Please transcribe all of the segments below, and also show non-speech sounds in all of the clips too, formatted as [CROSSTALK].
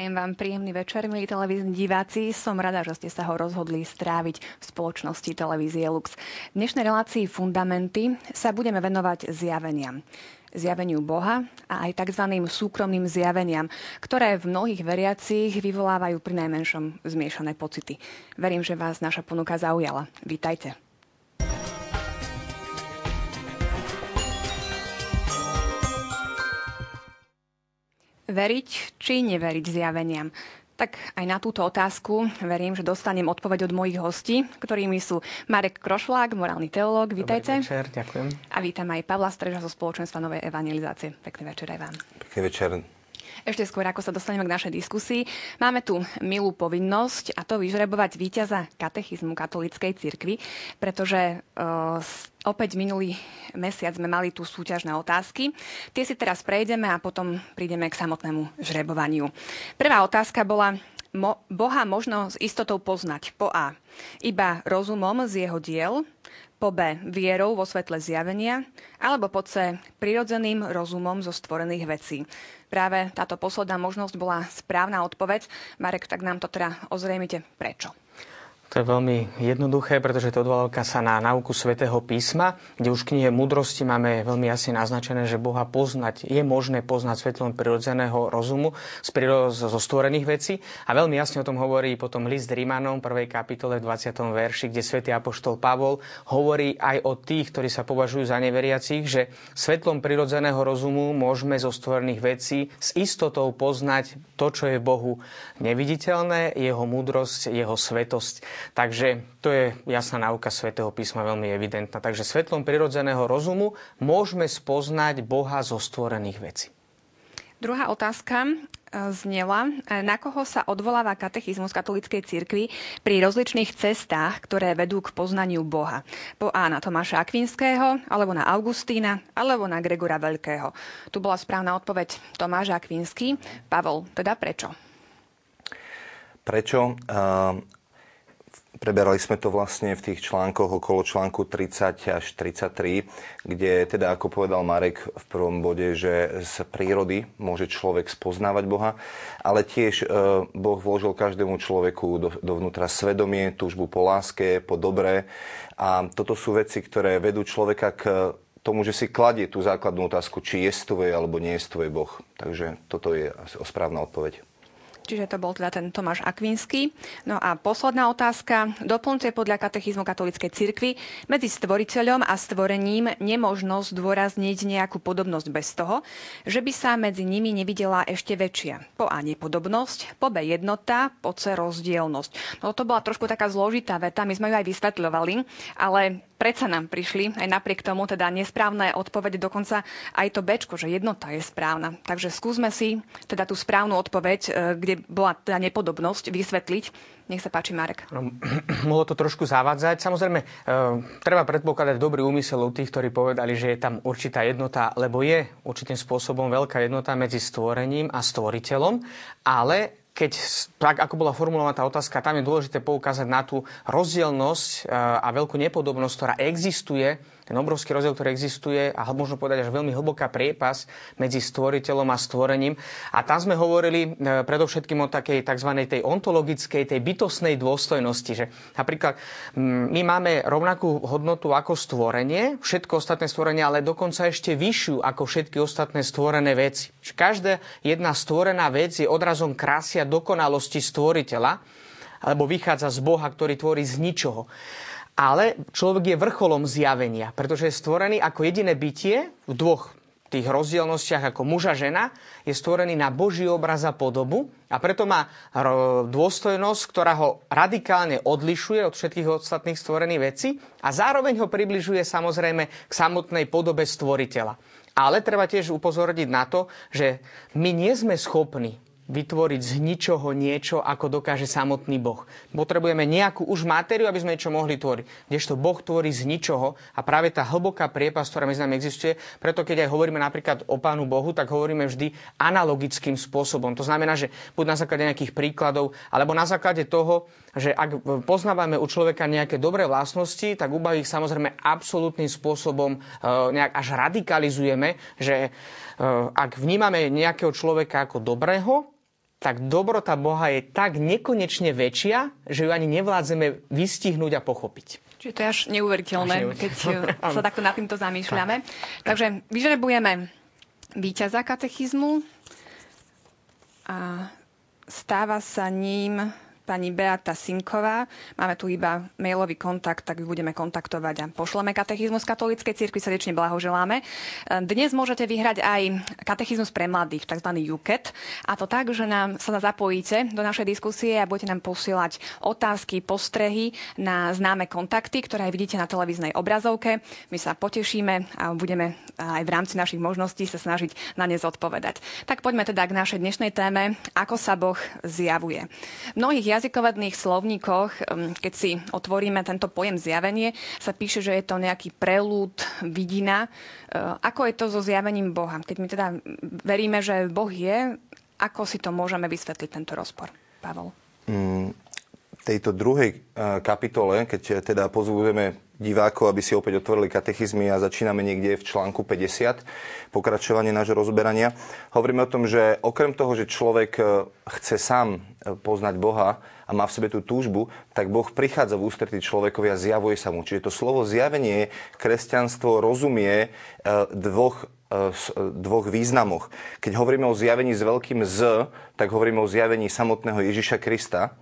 Prajem vám príjemný večer, milí televízni diváci. Som rada, že ste sa ho rozhodli stráviť v spoločnosti televízie Lux. V dnešnej relácii Fundamenty sa budeme venovať zjaveniam zjaveniu Boha a aj tzv. súkromným zjaveniam, ktoré v mnohých veriacich vyvolávajú pri najmenšom zmiešané pocity. Verím, že vás naša ponuka zaujala. Vítajte. Veriť či neveriť zjaveniam? Tak aj na túto otázku verím, že dostanem odpoveď od mojich hostí, ktorými sú Marek Krošlák, morálny teológ. Vítajte. Dobrý večer, ďakujem. A vítam aj Pavla Streža zo spoločenstva Novej evangelizácie. Pekný večer aj vám. Pekný večer. Ešte skôr, ako sa dostaneme k našej diskusii, máme tu milú povinnosť a to vyžrebovať víťaza katechizmu katolíckej cirkvi, pretože uh, opäť minulý mesiac sme mali tu súťažné otázky. Tie si teraz prejdeme a potom prídeme k samotnému žrebovaniu. Prvá otázka bola, mo- Boha možno s istotou poznať po A. Iba rozumom z jeho diel, po B vierou vo svetle zjavenia, alebo po C prirodzeným rozumom zo stvorených vecí. Práve táto posledná možnosť bola správna odpoveď. Marek, tak nám to teda ozrejmite prečo. To je veľmi jednoduché, pretože to odvolávka sa na náuku svätého písma, kde už v knihe Múdrosti máme veľmi jasne naznačené, že Boha poznať je možné poznať svetlom prirodzeného rozumu z zo stvorených vecí. A veľmi jasne o tom hovorí potom list Rímanom, 1. kapitole v 20. verši, kde svätý apoštol Pavol hovorí aj o tých, ktorí sa považujú za neveriacich, že svetlom prirodzeného rozumu môžeme zo stvorených vecí s istotou poznať to, čo je Bohu neviditeľné, jeho múdrosť, jeho svetosť. Takže to je jasná náuka svätého písma veľmi evidentná. Takže svetlom prirodzeného rozumu môžeme spoznať Boha zo stvorených vecí. Druhá otázka e, znela, e, na koho sa odvoláva katechizmus katolíckej cirkvi pri rozličných cestách, ktoré vedú k poznaniu Boha. Po A na Tomáša Akvinského, alebo na Augustína, alebo na Gregora Veľkého. Tu bola správna odpoveď Tomáš Akvinský. Pavol, teda prečo? Prečo? Preberali sme to vlastne v tých článkoch okolo článku 30 až 33, kde teda, ako povedal Marek v prvom bode, že z prírody môže človek spoznávať Boha, ale tiež e, Boh vložil každému človeku do, dovnútra svedomie, túžbu po láske, po dobre. A toto sú veci, ktoré vedú človeka k tomu, že si kladie tú základnú otázku, či jestvuje alebo nie jestvuje Boh. Takže toto je správna odpoveď. Čiže to bol teda ten Tomáš Akvinský. No a posledná otázka. Doplňte podľa katechizmu katolíckej cirkvi medzi stvoriteľom a stvorením nemožno zdôrazniť nejakú podobnosť bez toho, že by sa medzi nimi nevidela ešte väčšia. Po A nepodobnosť, po B jednota, po C rozdielnosť. No to bola trošku taká zložitá veta, my sme ju aj vysvetľovali, ale predsa nám prišli aj napriek tomu teda nesprávne odpovede, dokonca aj to Bčko, že jednota je správna. Takže skúsme si teda tú správnu odpoveď, e, bola teda nepodobnosť, vysvetliť. Nech sa páči, Marek. No, [CLEARS THROAT] mohlo to trošku zavádzať. Samozrejme, e, treba predpokladať dobrý úmysel u tých, ktorí povedali, že je tam určitá jednota, lebo je určitým spôsobom veľká jednota medzi stvorením a stvoriteľom, ale keď, tak ako bola formulovaná tá otázka, tam je dôležité poukázať na tú rozdielnosť e, a veľkú nepodobnosť, ktorá existuje ten obrovský rozdiel, ktorý existuje a možno povedať až veľmi hlboká priepas medzi stvoriteľom a stvorením. A tam sme hovorili e, predovšetkým o takej tzv. tej ontologickej, tej bytostnej dôstojnosti, že napríklad my máme rovnakú hodnotu ako stvorenie, všetko ostatné stvorenie, ale dokonca ešte vyššiu ako všetky ostatné stvorené veci. Každá jedna stvorená vec je odrazom krásy a dokonalosti stvoriteľa, alebo vychádza z Boha, ktorý tvorí z ničoho. Ale človek je vrcholom zjavenia, pretože je stvorený ako jediné bytie v dvoch tých rozdielnostiach ako muža žena, je stvorený na Boží obraz a podobu a preto má dôstojnosť, ktorá ho radikálne odlišuje od všetkých ostatných stvorených vecí a zároveň ho približuje samozrejme k samotnej podobe stvoriteľa. Ale treba tiež upozorniť na to, že my nie sme schopní vytvoriť z ničoho niečo, ako dokáže samotný Boh. Potrebujeme nejakú už matériu, aby sme niečo mohli tvoriť. Kdežto Boh tvorí z ničoho a práve tá hlboká priepas, ktorá medzi nami existuje, preto keď aj hovoríme napríklad o Pánu Bohu, tak hovoríme vždy analogickým spôsobom. To znamená, že buď na základe nejakých príkladov, alebo na základe toho, že ak poznávame u človeka nejaké dobré vlastnosti, tak uba ich samozrejme absolútnym spôsobom e, nejak až radikalizujeme, že e, ak vnímame nejakého človeka ako dobrého, tak dobrota Boha je tak nekonečne väčšia, že ju ani nevládzeme vystihnúť a pochopiť. Čiže to je až neuveriteľné, až keď eh, [LAUGHS] sa takto nad týmto zamýšľame. Tak. Takže vyžrebujeme víťaza katechizmu a stáva sa ním pani Beata Sinková. Máme tu iba mailový kontakt, tak ju budeme kontaktovať a pošleme katechizmus katolíckej cirkvi. Srdečne blahoželáme. Dnes môžete vyhrať aj katechizmus pre mladých, tzv. UKET. A to tak, že nám sa zapojíte do našej diskusie a budete nám posielať otázky, postrehy na známe kontakty, ktoré aj vidíte na televíznej obrazovke. My sa potešíme a budeme aj v rámci našich možností sa snažiť na ne zodpovedať. Tak poďme teda k našej dnešnej téme, ako sa Boh zjavuje. Mnohých jazykovedných slovníkoch, keď si otvoríme tento pojem zjavenie, sa píše, že je to nejaký prelúd, vidina. Uh, ako je to so zjavením Boha? Keď my teda veríme, že Boh je, ako si to môžeme vysvetliť, tento rozpor? Pavel. Mm, tejto druhej uh, kapitole, keď teda pozvujeme divákov, aby si opäť otvorili katechizmy a začíname niekde v článku 50, pokračovanie nášho rozberania. Hovoríme o tom, že okrem toho, že človek e, chce sám e, poznať Boha a má v sebe tú túžbu, tak Boh prichádza v ústretí človekovi a zjavuje sa mu. Čiže to slovo zjavenie kresťanstvo rozumie e, dvoch dvoch významoch. Keď hovoríme o zjavení s veľkým Z, tak hovoríme o zjavení samotného Ježiša Krista,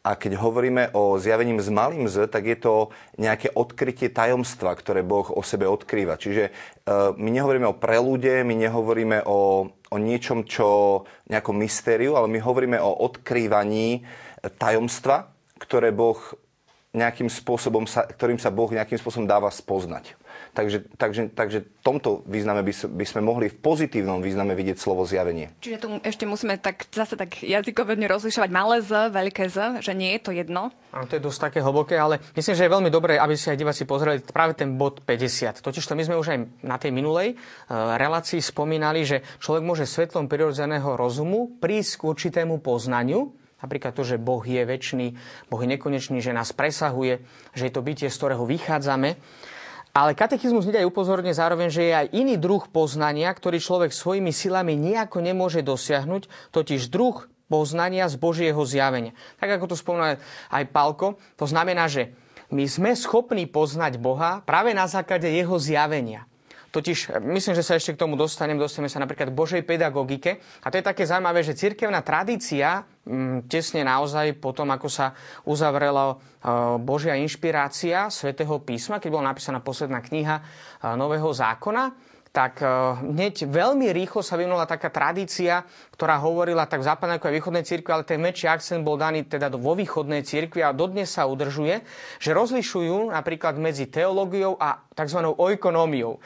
a keď hovoríme o zjavením s malým z, tak je to nejaké odkrytie tajomstva, ktoré Boh o sebe odkrýva. Čiže e, my nehovoríme o prelúde, my nehovoríme o, o niečom, čo nejakom mystériu, ale my hovoríme o odkrývaní tajomstva, ktoré Boh nejakým spôsobom sa, ktorým sa Boh nejakým spôsobom dáva spoznať. Takže, takže, takže v tomto význame by, by sme mohli v pozitívnom význame vidieť slovo zjavenie. Čiže tu ešte musíme tak, zase tak jazykovedne rozlišovať malé z, veľké z, že nie je to jedno? Áno, to je dosť také hlboké, ale myslím, že je veľmi dobré, aby si aj diváci pozreli práve ten bod 50. Totiž to my sme už aj na tej minulej uh, relácii spomínali, že človek môže svetlom prirodzeného rozumu prísť k určitému poznaniu, Napríklad to, že Boh je väčší, Boh je nekonečný, že nás presahuje, že je to bytie, z ktorého vychádzame. Ale katechizmus hneď upozorne zároveň, že je aj iný druh poznania, ktorý človek svojimi silami nejako nemôže dosiahnuť, totiž druh poznania z Božieho zjavenia. Tak ako to spomínal aj Palko, to znamená, že my sme schopní poznať Boha práve na základe jeho zjavenia. Totiž myslím, že sa ešte k tomu dostanem, dostaneme sa napríklad k Božej pedagogike. A to je také zaujímavé, že cirkevná tradícia mm, tesne naozaj potom, ako sa uzavrela e, Božia inšpirácia svätého písma, keď bola napísaná posledná kniha e, Nového zákona, tak eh, hneď veľmi rýchlo sa vynula taká tradícia, ktorá hovorila tak v západnej ako aj východnej cirkvi, ale ten väčší akcent bol daný teda vo východnej cirkvi a dodnes sa udržuje, že rozlišujú napríklad medzi teológiou a tzv. oekonómiou.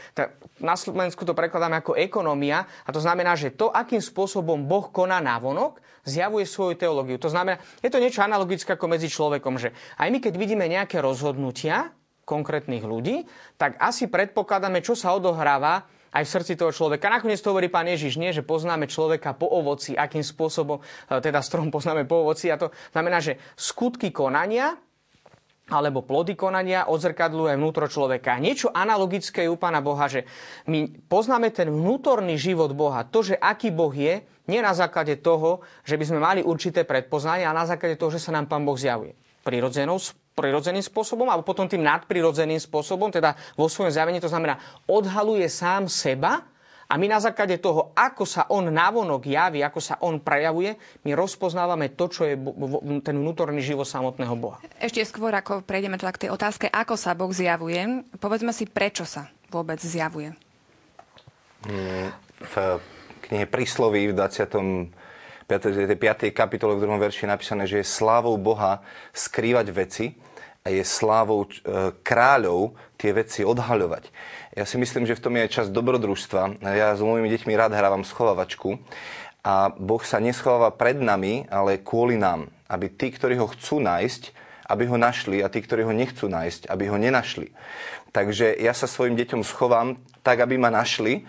Na Slovensku to prekladáme ako ekonomia a to znamená, že to, akým spôsobom Boh koná návonok, zjavuje svoju teológiu. To znamená, je to niečo analogické ako medzi človekom, že aj my, keď vidíme nejaké rozhodnutia, konkrétnych ľudí, tak asi predpokladáme, čo sa odohráva aj v srdci toho človeka. Nakoniec to hovorí pán Ježiš, nie, že poznáme človeka po ovoci, akým spôsobom, e, teda strom poznáme po ovoci. A to znamená, že skutky konania alebo plody konania odzrkadľuje vnútro človeka. Niečo analogické je u Pána Boha, že my poznáme ten vnútorný život Boha, to, že aký Boh je, nie na základe toho, že by sme mali určité predpoznanie, ale na základe toho, že sa nám Pán Boh zjavuje. Prirodzenou prirodzeným spôsobom, alebo potom tým nadprirodzeným spôsobom, teda vo svojom zjavení, to znamená, odhaluje sám seba a my na základe toho, ako sa on navonok javí, ako sa on prejavuje, my rozpoznávame to, čo je ten vnútorný život samotného Boha. Ešte skôr, ako prejdeme teda k tej otázke, ako sa Boh zjavuje, povedzme si, prečo sa vôbec zjavuje. Mm, v knihe Prísloví v 20. 5. kapitole v 2. verši je napísané, že je slávou Boha skrývať veci a je slávou e, kráľov tie veci odhaľovať. Ja si myslím, že v tom je čas dobrodružstva. Ja s mojimi deťmi rád hrávam schovávačku a Boh sa neschováva pred nami, ale kvôli nám. Aby tí, ktorí ho chcú nájsť, aby ho našli a tí, ktorí ho nechcú nájsť, aby ho nenašli. Takže ja sa svojim deťom schovám tak, aby ma našli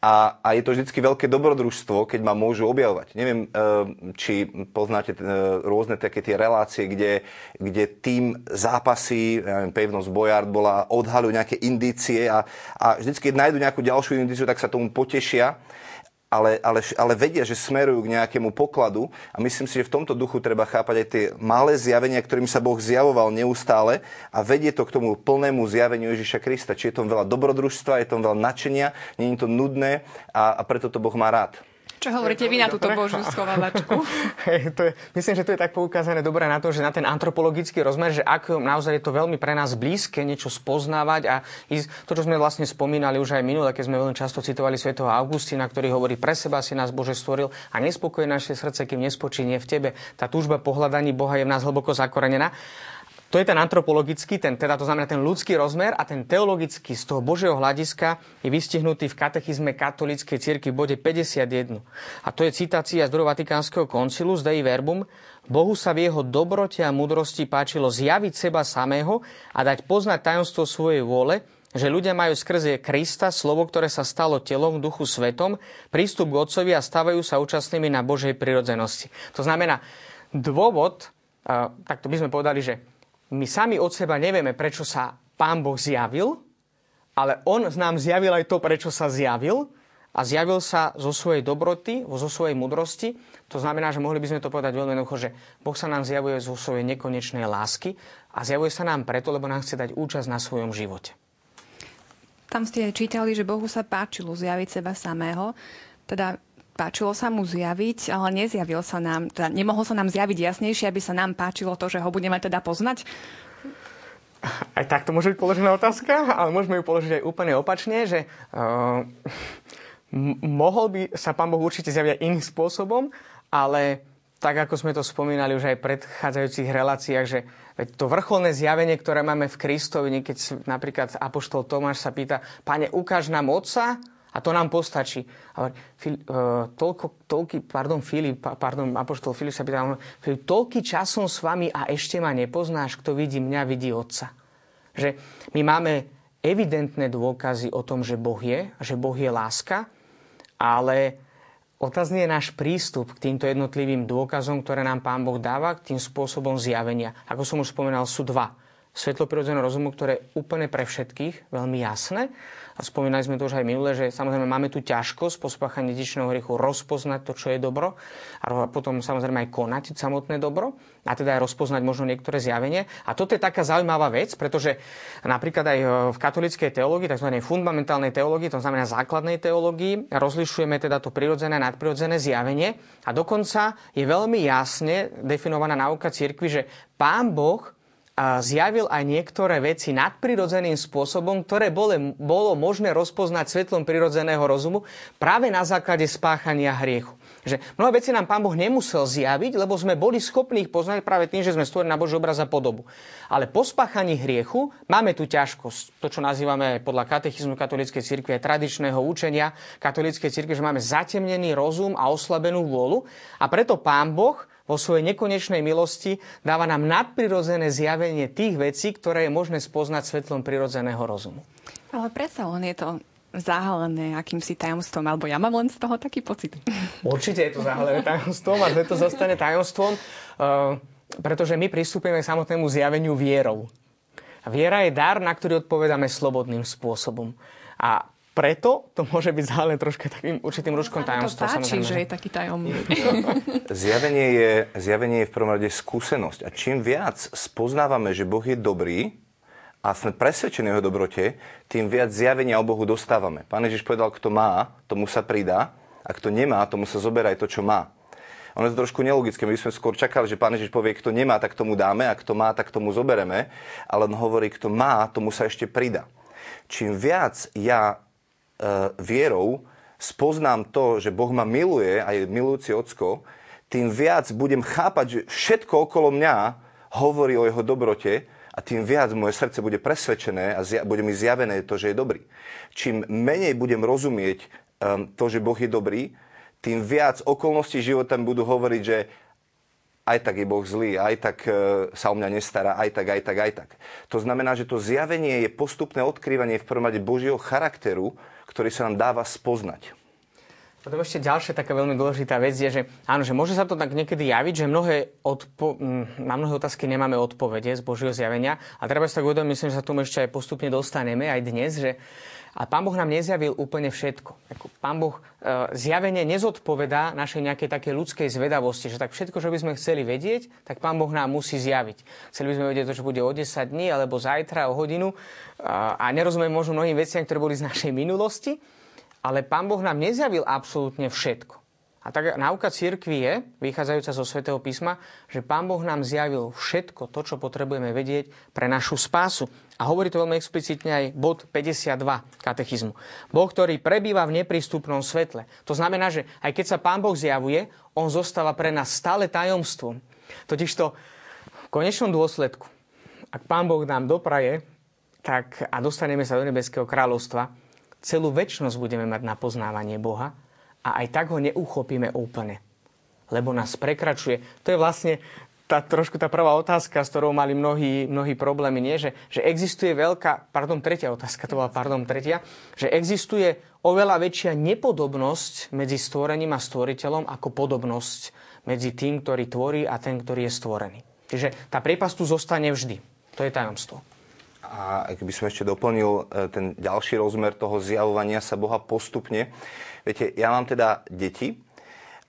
a, a je to vždy veľké dobrodružstvo, keď ma môžu objavovať. Neviem, eh, či poznáte eh, rôzne také tie relácie, kde, kde tým zápasy, ja neviem, pevnosť Bojard bola, odhalujú nejaké indície a, a keď nájdu nejakú ďalšiu indíciu, tak sa tomu potešia. Ale, ale, ale vedia, že smerujú k nejakému pokladu a myslím si, že v tomto duchu treba chápať aj tie malé zjavenia, ktorým sa Boh zjavoval neustále a vedie to k tomu plnému zjaveniu Ježiša Krista. Či je tom veľa dobrodružstva, je tom veľa nadšenia, nie je to nudné a, a preto to Boh má rád. Čo hovoríte vy na túto božiu schovávačku? [LAUGHS] to je, myslím, že to je tak poukázané dobre na to, že na ten antropologický rozmer, že ak naozaj je to veľmi pre nás blízke niečo spoznávať a ísť, to, čo sme vlastne spomínali už aj minule, keď sme veľmi často citovali svätého Augustína, ktorý hovorí, pre seba si nás Bože stvoril a nespokoje naše srdce, kým nespočinie v tebe. Tá túžba pohľadaní Boha je v nás hlboko zakorenená. To je ten antropologický, ten, teda to znamená ten ľudský rozmer a ten teologický z toho Božieho hľadiska je vystihnutý v katechizme katolíckej cirkvi bode 51. A to je citácia z druhého Vatikánskeho koncilu z Dei Verbum. Bohu sa v jeho dobrote a múdrosti páčilo zjaviť seba samého a dať poznať tajomstvo svojej vôle, že ľudia majú skrze Krista, slovo, ktoré sa stalo telom duchu svetom, prístup k Otcovi a stávajú sa účastnými na Božej prirodzenosti. To znamená, dôvod, tak to by sme povedali, že my sami od seba nevieme, prečo sa Pán Boh zjavil, ale On nám zjavil aj to, prečo sa zjavil a zjavil sa zo svojej dobroty, zo svojej mudrosti. To znamená, že mohli by sme to povedať veľmi jednoducho, že Boh sa nám zjavuje zo svojej nekonečnej lásky a zjavuje sa nám preto, lebo nám chce dať účasť na svojom živote. Tam ste čítali, že Bohu sa páčilo zjaviť seba samého. Teda páčilo sa mu zjaviť, ale nezjavil sa nám, teda nemohol sa nám zjaviť jasnejšie, aby sa nám páčilo to, že ho budeme teda poznať? Aj takto môže byť položená otázka, ale môžeme ju položiť aj úplne opačne, že uh, mohol by sa pán Boh určite zjaviť iným spôsobom, ale tak ako sme to spomínali už aj v predchádzajúcich reláciách, že to vrcholné zjavenie, ktoré máme v Kristovi, keď napríklad Apoštol Tomáš sa pýta, pane, ukáž nám Otca, a to nám postačí. Ale Fil, uh, toľko, toľky, pardon, Filip, pardon, apoštol Filip sa pýtal, Filip, toľky časom s vami a ešte ma nepoznáš, kto vidí mňa, vidí Otca. Že my máme evidentné dôkazy o tom, že Boh je, že Boh je láska, ale otázny je náš prístup k týmto jednotlivým dôkazom, ktoré nám Pán Boh dáva, k tým spôsobom zjavenia. Ako som už spomenal, sú dva. Svetlo prirodzeného rozumu, ktoré je úplne pre všetkých, veľmi jasné a spomínali sme to už aj minule, že samozrejme máme tu ťažkosť po spáchaní dedičného hriechu rozpoznať to, čo je dobro a potom samozrejme aj konať samotné dobro a teda aj rozpoznať možno niektoré zjavenie. A toto je taká zaujímavá vec, pretože napríklad aj v katolíckej teológii, tzv. fundamentálnej teológii, to znamená základnej teológii, rozlišujeme teda to prirodzené a nadprirodzené zjavenie a dokonca je veľmi jasne definovaná náuka cirkvi, že Pán Boh zjavil aj niektoré veci nadprirodzeným spôsobom, ktoré bolo, bolo možné rozpoznať svetlom prirodzeného rozumu práve na základe spáchania hriechu. Že mnohé veci nám Pán Boh nemusel zjaviť, lebo sme boli schopní ich poznať práve tým, že sme stvorili na Boží obraz a podobu. Ale po spáchaní hriechu máme tu ťažkosť. To, čo nazývame podľa katechizmu katolíckej cirkvi tradičného učenia katolíckej cirkvi, že máme zatemnený rozum a oslabenú vôľu. A preto Pán Boh vo svojej nekonečnej milosti dáva nám nadprirodzené zjavenie tých vecí, ktoré je možné spoznať svetlom prirodzeného rozumu. Ale predsa len je to zahalené akýmsi tajomstvom, alebo ja mám len z toho taký pocit. Určite je to zahalené tajomstvom a to zostane tajomstvom, uh, pretože my pristúpime k samotnému zjaveniu vierou. Viera je dar, na ktorý odpovedáme slobodným spôsobom. A preto to môže byť zále troška takým určitým ručkom tajomstva. To páči, že je taký tajomný. [LAUGHS] zjavenie, je, zjavenie je v prvom rade skúsenosť. A čím viac spoznávame, že Boh je dobrý a sme presvedčení o jeho dobrote, tým viac zjavenia o Bohu dostávame. Pán Ježiš povedal, kto má, tomu sa pridá, a kto nemá, tomu sa zoberá aj to, čo má. Ono je to trošku nelogické. My sme skôr čakali, že pán Ježiš povie, kto nemá, tak tomu dáme, a kto má, tak tomu zobereme. Ale on hovorí, kto má, tomu sa ešte pridá. Čím viac ja vierou spoznám to, že Boh ma miluje a je milujúci ocko, tým viac budem chápať, že všetko okolo mňa hovorí o jeho dobrote a tým viac moje srdce bude presvedčené a bude mi zjavené to, že je dobrý. Čím menej budem rozumieť um, to, že Boh je dobrý, tým viac okolností života budú hovoriť, že aj tak je Boh zlý, aj tak e, sa o mňa nestará, aj tak, aj tak, aj tak. To znamená, že to zjavenie je postupné odkrývanie v prvom rade Božieho charakteru, ktorý sa nám dáva spoznať. Potom ešte ďalšia taká veľmi dôležitá vec je, že áno, že môže sa to tak niekedy javiť, že mnohé odpo- na mnohé otázky nemáme odpovede z Božieho zjavenia. A treba sa tak uvedomiť, myslím, že sa tomu ešte aj postupne dostaneme aj dnes, že a Pán Boh nám nezjavil úplne všetko. Pán Boh e, zjavenie nezodpovedá našej nejakej takej ľudskej zvedavosti, že tak všetko, čo by sme chceli vedieť, tak Pán Boh nám musí zjaviť. Chceli by sme vedieť to, čo bude o 10 dní, alebo zajtra, o hodinu a nerozumieme možno mnohým veciam, ktoré boli z našej minulosti, ale Pán Boh nám nezjavil absolútne všetko. A tak náuka církvy je, vychádzajúca zo svätého písma, že Pán Boh nám zjavil všetko to, čo potrebujeme vedieť pre našu spásu. A hovorí to veľmi explicitne aj bod 52 katechizmu. Boh, ktorý prebýva v neprístupnom svetle. To znamená, že aj keď sa Pán Boh zjavuje, On zostáva pre nás stále tajomstvom. Totižto v konečnom dôsledku, ak Pán Boh nám dopraje, tak a dostaneme sa do nebeského kráľovstva, celú väčšnosť budeme mať na poznávanie Boha a aj tak ho neuchopíme úplne. Lebo nás prekračuje. To je vlastne tá, trošku tá prvá otázka, s ktorou mali mnohí, mnohí problémy, nie? Že, že existuje veľká, pardon, tretia otázka, to bola, pardon, tretia, že existuje oveľa väčšia nepodobnosť medzi stvorením a stvoriteľom ako podobnosť medzi tým, ktorý tvorí a ten, ktorý je stvorený. Čiže tá priepas tu zostane vždy. To je tajomstvo. A ak by som ešte doplnil e, ten ďalší rozmer toho zjavovania sa Boha postupne, Viete, ja mám teda deti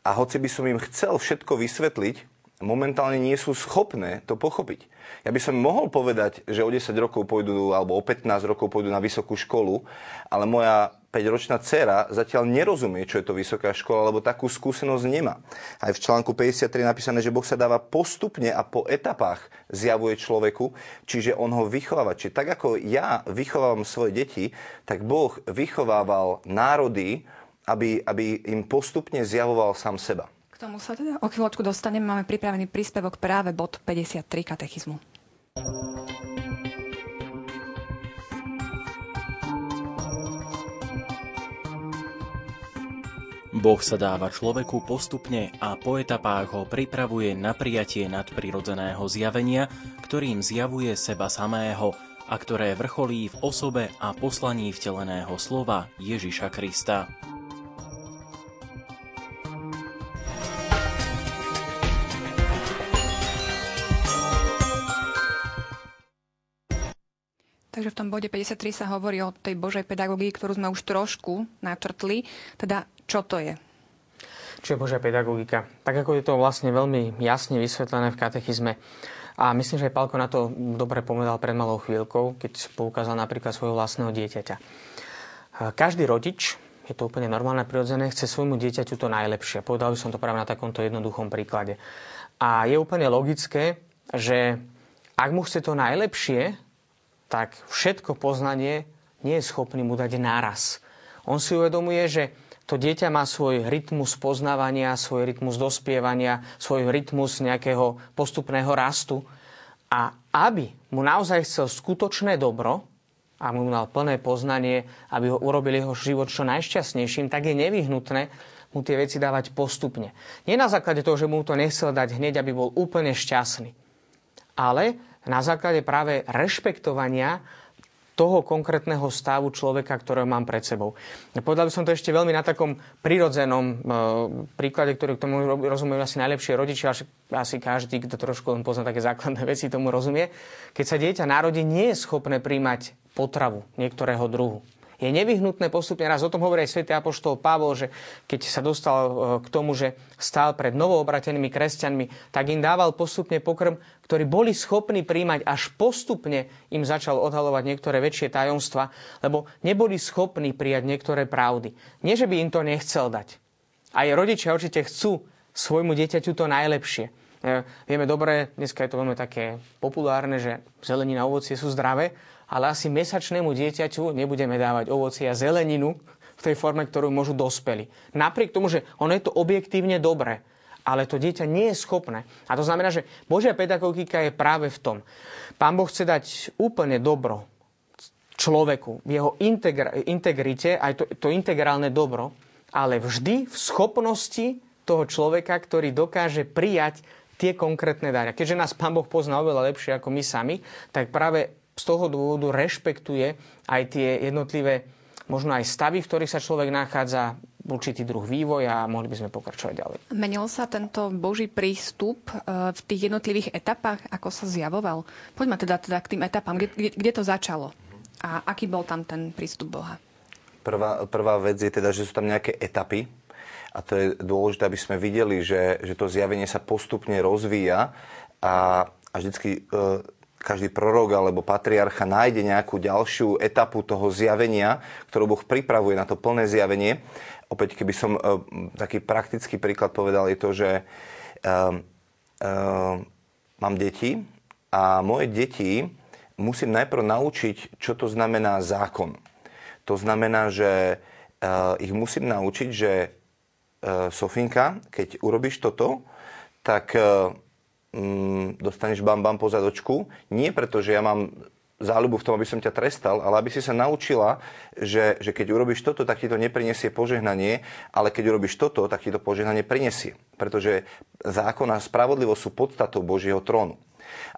a hoci by som im chcel všetko vysvetliť, momentálne nie sú schopné to pochopiť. Ja by som mohol povedať, že o 10 rokov pôjdu, alebo o 15 rokov pôjdu na vysokú školu, ale moja 5-ročná dcera zatiaľ nerozumie, čo je to vysoká škola, lebo takú skúsenosť nemá. Aj v článku 53 je napísané, že Boh sa dáva postupne a po etapách zjavuje človeku, čiže on ho vychováva. Čiže tak ako ja vychovávam svoje deti, tak Boh vychovával národy, aby, aby im postupne zjavoval sám seba. K tomu sa teda o chvíľočku dostaneme. Máme pripravený príspevok práve bod 53 katechizmu. Boh sa dáva človeku postupne a po etapách ho pripravuje na prijatie nadprirodzeného zjavenia, ktorým zjavuje seba samého a ktoré vrcholí v osobe a poslaní vteleného slova Ježiša Krista. Takže v tom bode 53 sa hovorí o tej Božej pedagógii, ktorú sme už trošku načrtli. Teda čo to je? Čo je Božia pedagogika? Tak ako je to vlastne veľmi jasne vysvetlené v katechizme. A myslím, že aj Palko na to dobre povedal pred malou chvíľkou, keď poukázal napríklad svojho vlastného dieťaťa. Každý rodič, je to úplne normálne, prirodzené, chce svojmu dieťaťu to najlepšie. Povedal by som to práve na takomto jednoduchom príklade. A je úplne logické, že ak mu chce to najlepšie, tak všetko poznanie nie je schopný mu dať náraz. On si uvedomuje, že to dieťa má svoj rytmus poznávania, svoj rytmus dospievania, svoj rytmus nejakého postupného rastu. A aby mu naozaj chcel skutočné dobro, a mu mal plné poznanie, aby ho urobil jeho život čo najšťastnejším, tak je nevyhnutné mu tie veci dávať postupne. Nie na základe toho, že mu to nechcel dať hneď, aby bol úplne šťastný. Ale na základe práve rešpektovania toho konkrétneho stavu človeka, ktorého mám pred sebou. Povedal by som to ešte veľmi na takom prirodzenom e, príklade, ktorý k tomu rozumejú asi najlepšie rodičia, asi každý, kto trošku len pozná také základné veci, tomu rozumie. Keď sa dieťa narodí, nie je schopné príjmať potravu niektorého druhu je nevyhnutné postupne, raz o tom hovorí aj svätý apoštol Pavol, že keď sa dostal e, k tomu, že stál pred novoobratenými kresťanmi, tak im dával postupne pokrm, ktorí boli schopní príjmať, až postupne im začal odhalovať niektoré väčšie tajomstva, lebo neboli schopní prijať niektoré pravdy. Nie, že by im to nechcel dať. Aj rodičia určite chcú svojmu dieťaťu to najlepšie. E, vieme dobre, dneska je to veľmi také populárne, že zelenina a ovocie sú zdravé, ale asi mesačnému dieťaťu nebudeme dávať ovocie a zeleninu v tej forme, ktorú môžu dospeli. Napriek tomu, že ono je to objektívne dobré, ale to dieťa nie je schopné. A to znamená, že Božia pedagogika je práve v tom. Pán Boh chce dať úplne dobro človeku, v jeho integrite, aj to, to integrálne dobro, ale vždy v schopnosti toho človeka, ktorý dokáže prijať tie konkrétne dary. Keďže nás Pán Boh pozná oveľa lepšie ako my sami, tak práve z toho dôvodu rešpektuje aj tie jednotlivé možno aj stavy, v ktorých sa človek nachádza, určitý druh vývoja a mohli by sme pokračovať ďalej. Menil sa tento Boží prístup e, v tých jednotlivých etapách, ako sa zjavoval? Poďme teda, teda k tým etapám. Kde, kde, kde to začalo? A aký bol tam ten prístup Boha? Prvá, prvá vec je teda, že sú tam nejaké etapy, a to je dôležité, aby sme videli, že, že to zjavenie sa postupne rozvíja a, a vždycky e, každý prorok alebo patriarcha nájde nejakú ďalšiu etapu toho zjavenia, ktorú Boh pripravuje na to plné zjavenie. Opäť, keby som e, taký praktický príklad povedal, je to, že e, e, mám deti a moje deti musím najprv naučiť, čo to znamená zákon. To znamená, že uh, ich musím naučiť, že uh, Sofinka, keď urobíš toto, tak uh, um, dostaneš bam bam po zadočku. Nie preto, že ja mám záľubu v tom, aby som ťa trestal, ale aby si sa naučila, že, že keď urobíš toto, tak ti to neprinesie požehnanie, ale keď urobíš toto, tak ti to požehnanie prinesie. Pretože zákon a spravodlivosť sú podstatou Božieho trónu.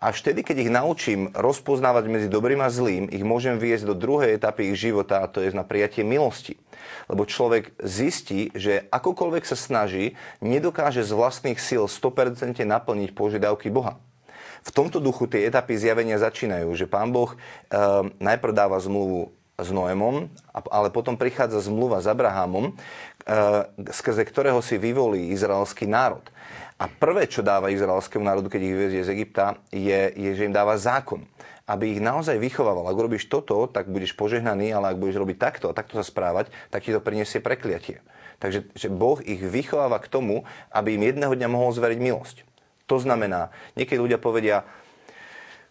A vtedy, keď ich naučím rozpoznávať medzi dobrým a zlým, ich môžem viesť do druhej etapy ich života, a to je na prijatie milosti. Lebo človek zistí, že akokoľvek sa snaží, nedokáže z vlastných síl 100% naplniť požiadavky Boha. V tomto duchu tie etapy zjavenia začínajú, že pán Boh e, najprv dáva zmluvu s Noémom, ale potom prichádza zmluva s Abrahamom, e, skrze ktorého si vyvolí izraelský národ. A prvé, čo dáva izraelskému národu, keď ich vyvezie z Egypta, je, je, že im dáva zákon. Aby ich naozaj vychovával. Ak robíš toto, tak budeš požehnaný, ale ak budeš robiť takto a takto sa správať, tak ti to prinesie prekliatie. Takže že Boh ich vychováva k tomu, aby im jedného dňa mohol zveriť milosť. To znamená, niekedy ľudia povedia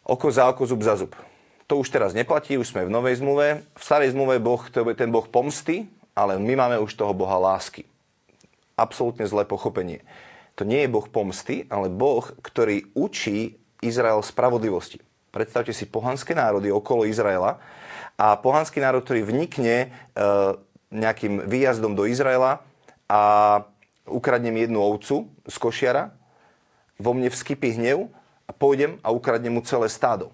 oko za oko, zub za zub. To už teraz neplatí, už sme v novej zmluve. V starej zmluve boh, to je ten Boh pomsty, ale my máme už toho Boha lásky. Absolútne zlé pochopenie. To nie je Boh pomsty, ale Boh, ktorý učí Izrael spravodlivosti. Predstavte si pohanské národy okolo Izraela a pohanský národ, ktorý vnikne e, nejakým výjazdom do Izraela a ukradnem jednu ovcu z košiara, vo mne vskypí hnev a pôjdem a ukradnem mu celé stádo.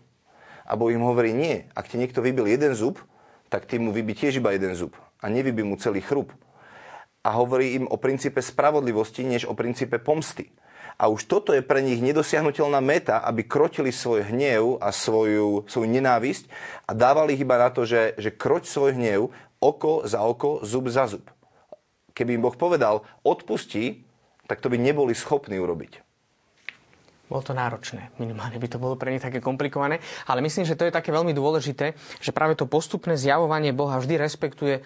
A Boh im hovorí, nie, ak ti niekto vybil jeden zub, tak ty mu vybí tiež iba jeden zub a nevybí mu celý chrup a hovorí im o princípe spravodlivosti, než o princípe pomsty. A už toto je pre nich nedosiahnutelná meta, aby krotili svoj hnev a svoju, svoju nenávisť a dávali iba na to, že, že kroť svoj hnev oko za oko, zub za zub. Keby im Boh povedal, odpustí, tak to by neboli schopní urobiť. Bolo to náročné. Minimálne by to bolo pre nich také komplikované. Ale myslím, že to je také veľmi dôležité, že práve to postupné zjavovanie Boha vždy respektuje e,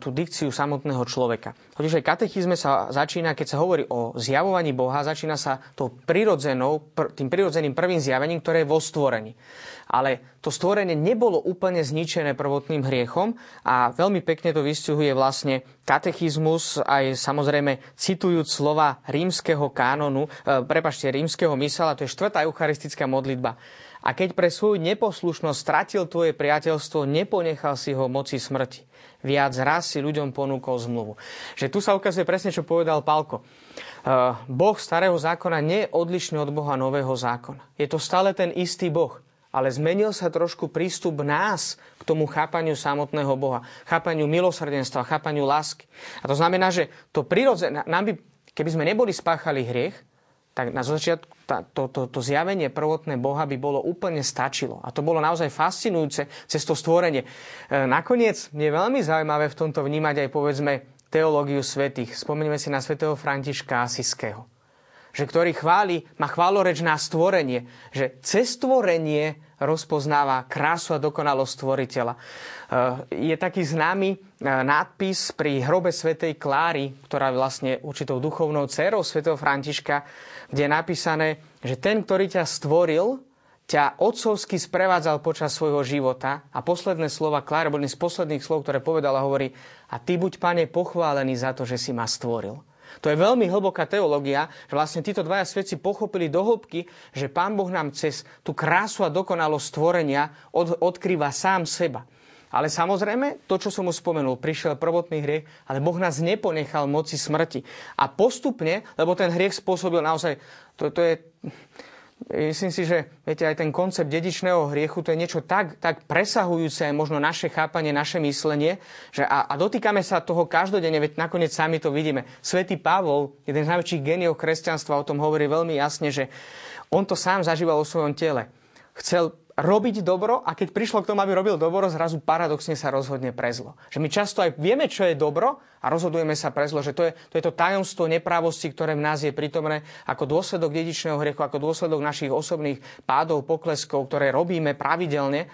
tú dikciu samotného človeka. Totiž aj katechizme sa začína, keď sa hovorí o zjavovaní Boha, začína sa to prirodzenou, pr- tým prirodzeným prvým zjavením, ktoré je vo stvorení ale to stvorenie nebolo úplne zničené prvotným hriechom a veľmi pekne to vystihuje vlastne katechizmus, aj samozrejme citujúc slova rímskeho kánonu, e, prepašte, rímskeho mysela, to je štvrtá eucharistická modlitba. A keď pre svoju neposlušnosť stratil tvoje priateľstvo, neponechal si ho moci smrti. Viac raz si ľuďom ponúkol zmluvu. Že tu sa ukazuje presne, čo povedal Palko. Uh, boh starého zákona nie je odlišný od Boha nového zákona. Je to stále ten istý Boh ale zmenil sa trošku prístup nás k tomu chápaniu samotného Boha, chápaniu milosrdenstva, chápaniu lásky. A to znamená, že to prirodzené, nám by, keby sme neboli spáchali hriech, tak na začiatku to, to, to zjavenie prvotné Boha by bolo úplne stačilo. A to bolo naozaj fascinujúce cez to stvorenie. E, nakoniec je veľmi zaujímavé v tomto vnímať aj povedzme teológiu svetých. Spomenieme si na svätého Františka Asiského že ktorý chváli, má chváloreč na stvorenie, že cez stvorenie rozpoznáva krásu a dokonalosť stvoriteľa. Eh, je taký známy eh, nadpis pri hrobe svätej Kláry, ktorá je vlastne určitou duchovnou dcerou svätého Františka, kde je napísané, že ten, ktorý ťa stvoril, ťa otcovsky sprevádzal počas svojho života a posledné slova Kláry boli z posledných slov, ktoré povedala, hovorí a ty buď, pane, pochválený za to, že si ma stvoril. To je veľmi hlboká teológia, že vlastne títo dvaja svedci pochopili do hĺbky, že Pán Boh nám cez tú krásu a dokonalosť stvorenia od, odkrýva sám seba. Ale samozrejme, to, čo som mu spomenul, prišiel prvotný hriech, ale Boh nás neponechal moci smrti. A postupne, lebo ten hriech spôsobil naozaj, to, to je, Myslím si, že viete, aj ten koncept dedičného hriechu, to je niečo tak, tak presahujúce možno naše chápanie, naše myslenie, že a, a dotýkame sa toho každodenne, veď nakoniec sami to vidíme. Svetý Pavol, jeden z najväčších geniov kresťanstva, o tom hovorí veľmi jasne, že on to sám zažíval o svojom tele. Chcel robiť dobro a keď prišlo k tomu, aby robil dobro, zrazu paradoxne sa rozhodne pre zlo. Že my často aj vieme, čo je dobro a rozhodujeme sa pre zlo, že to je to, je to tajomstvo neprávosti, ktoré v nás je prítomné ako dôsledok dedičného hriechu, ako dôsledok našich osobných pádov, pokleskov, ktoré robíme pravidelne.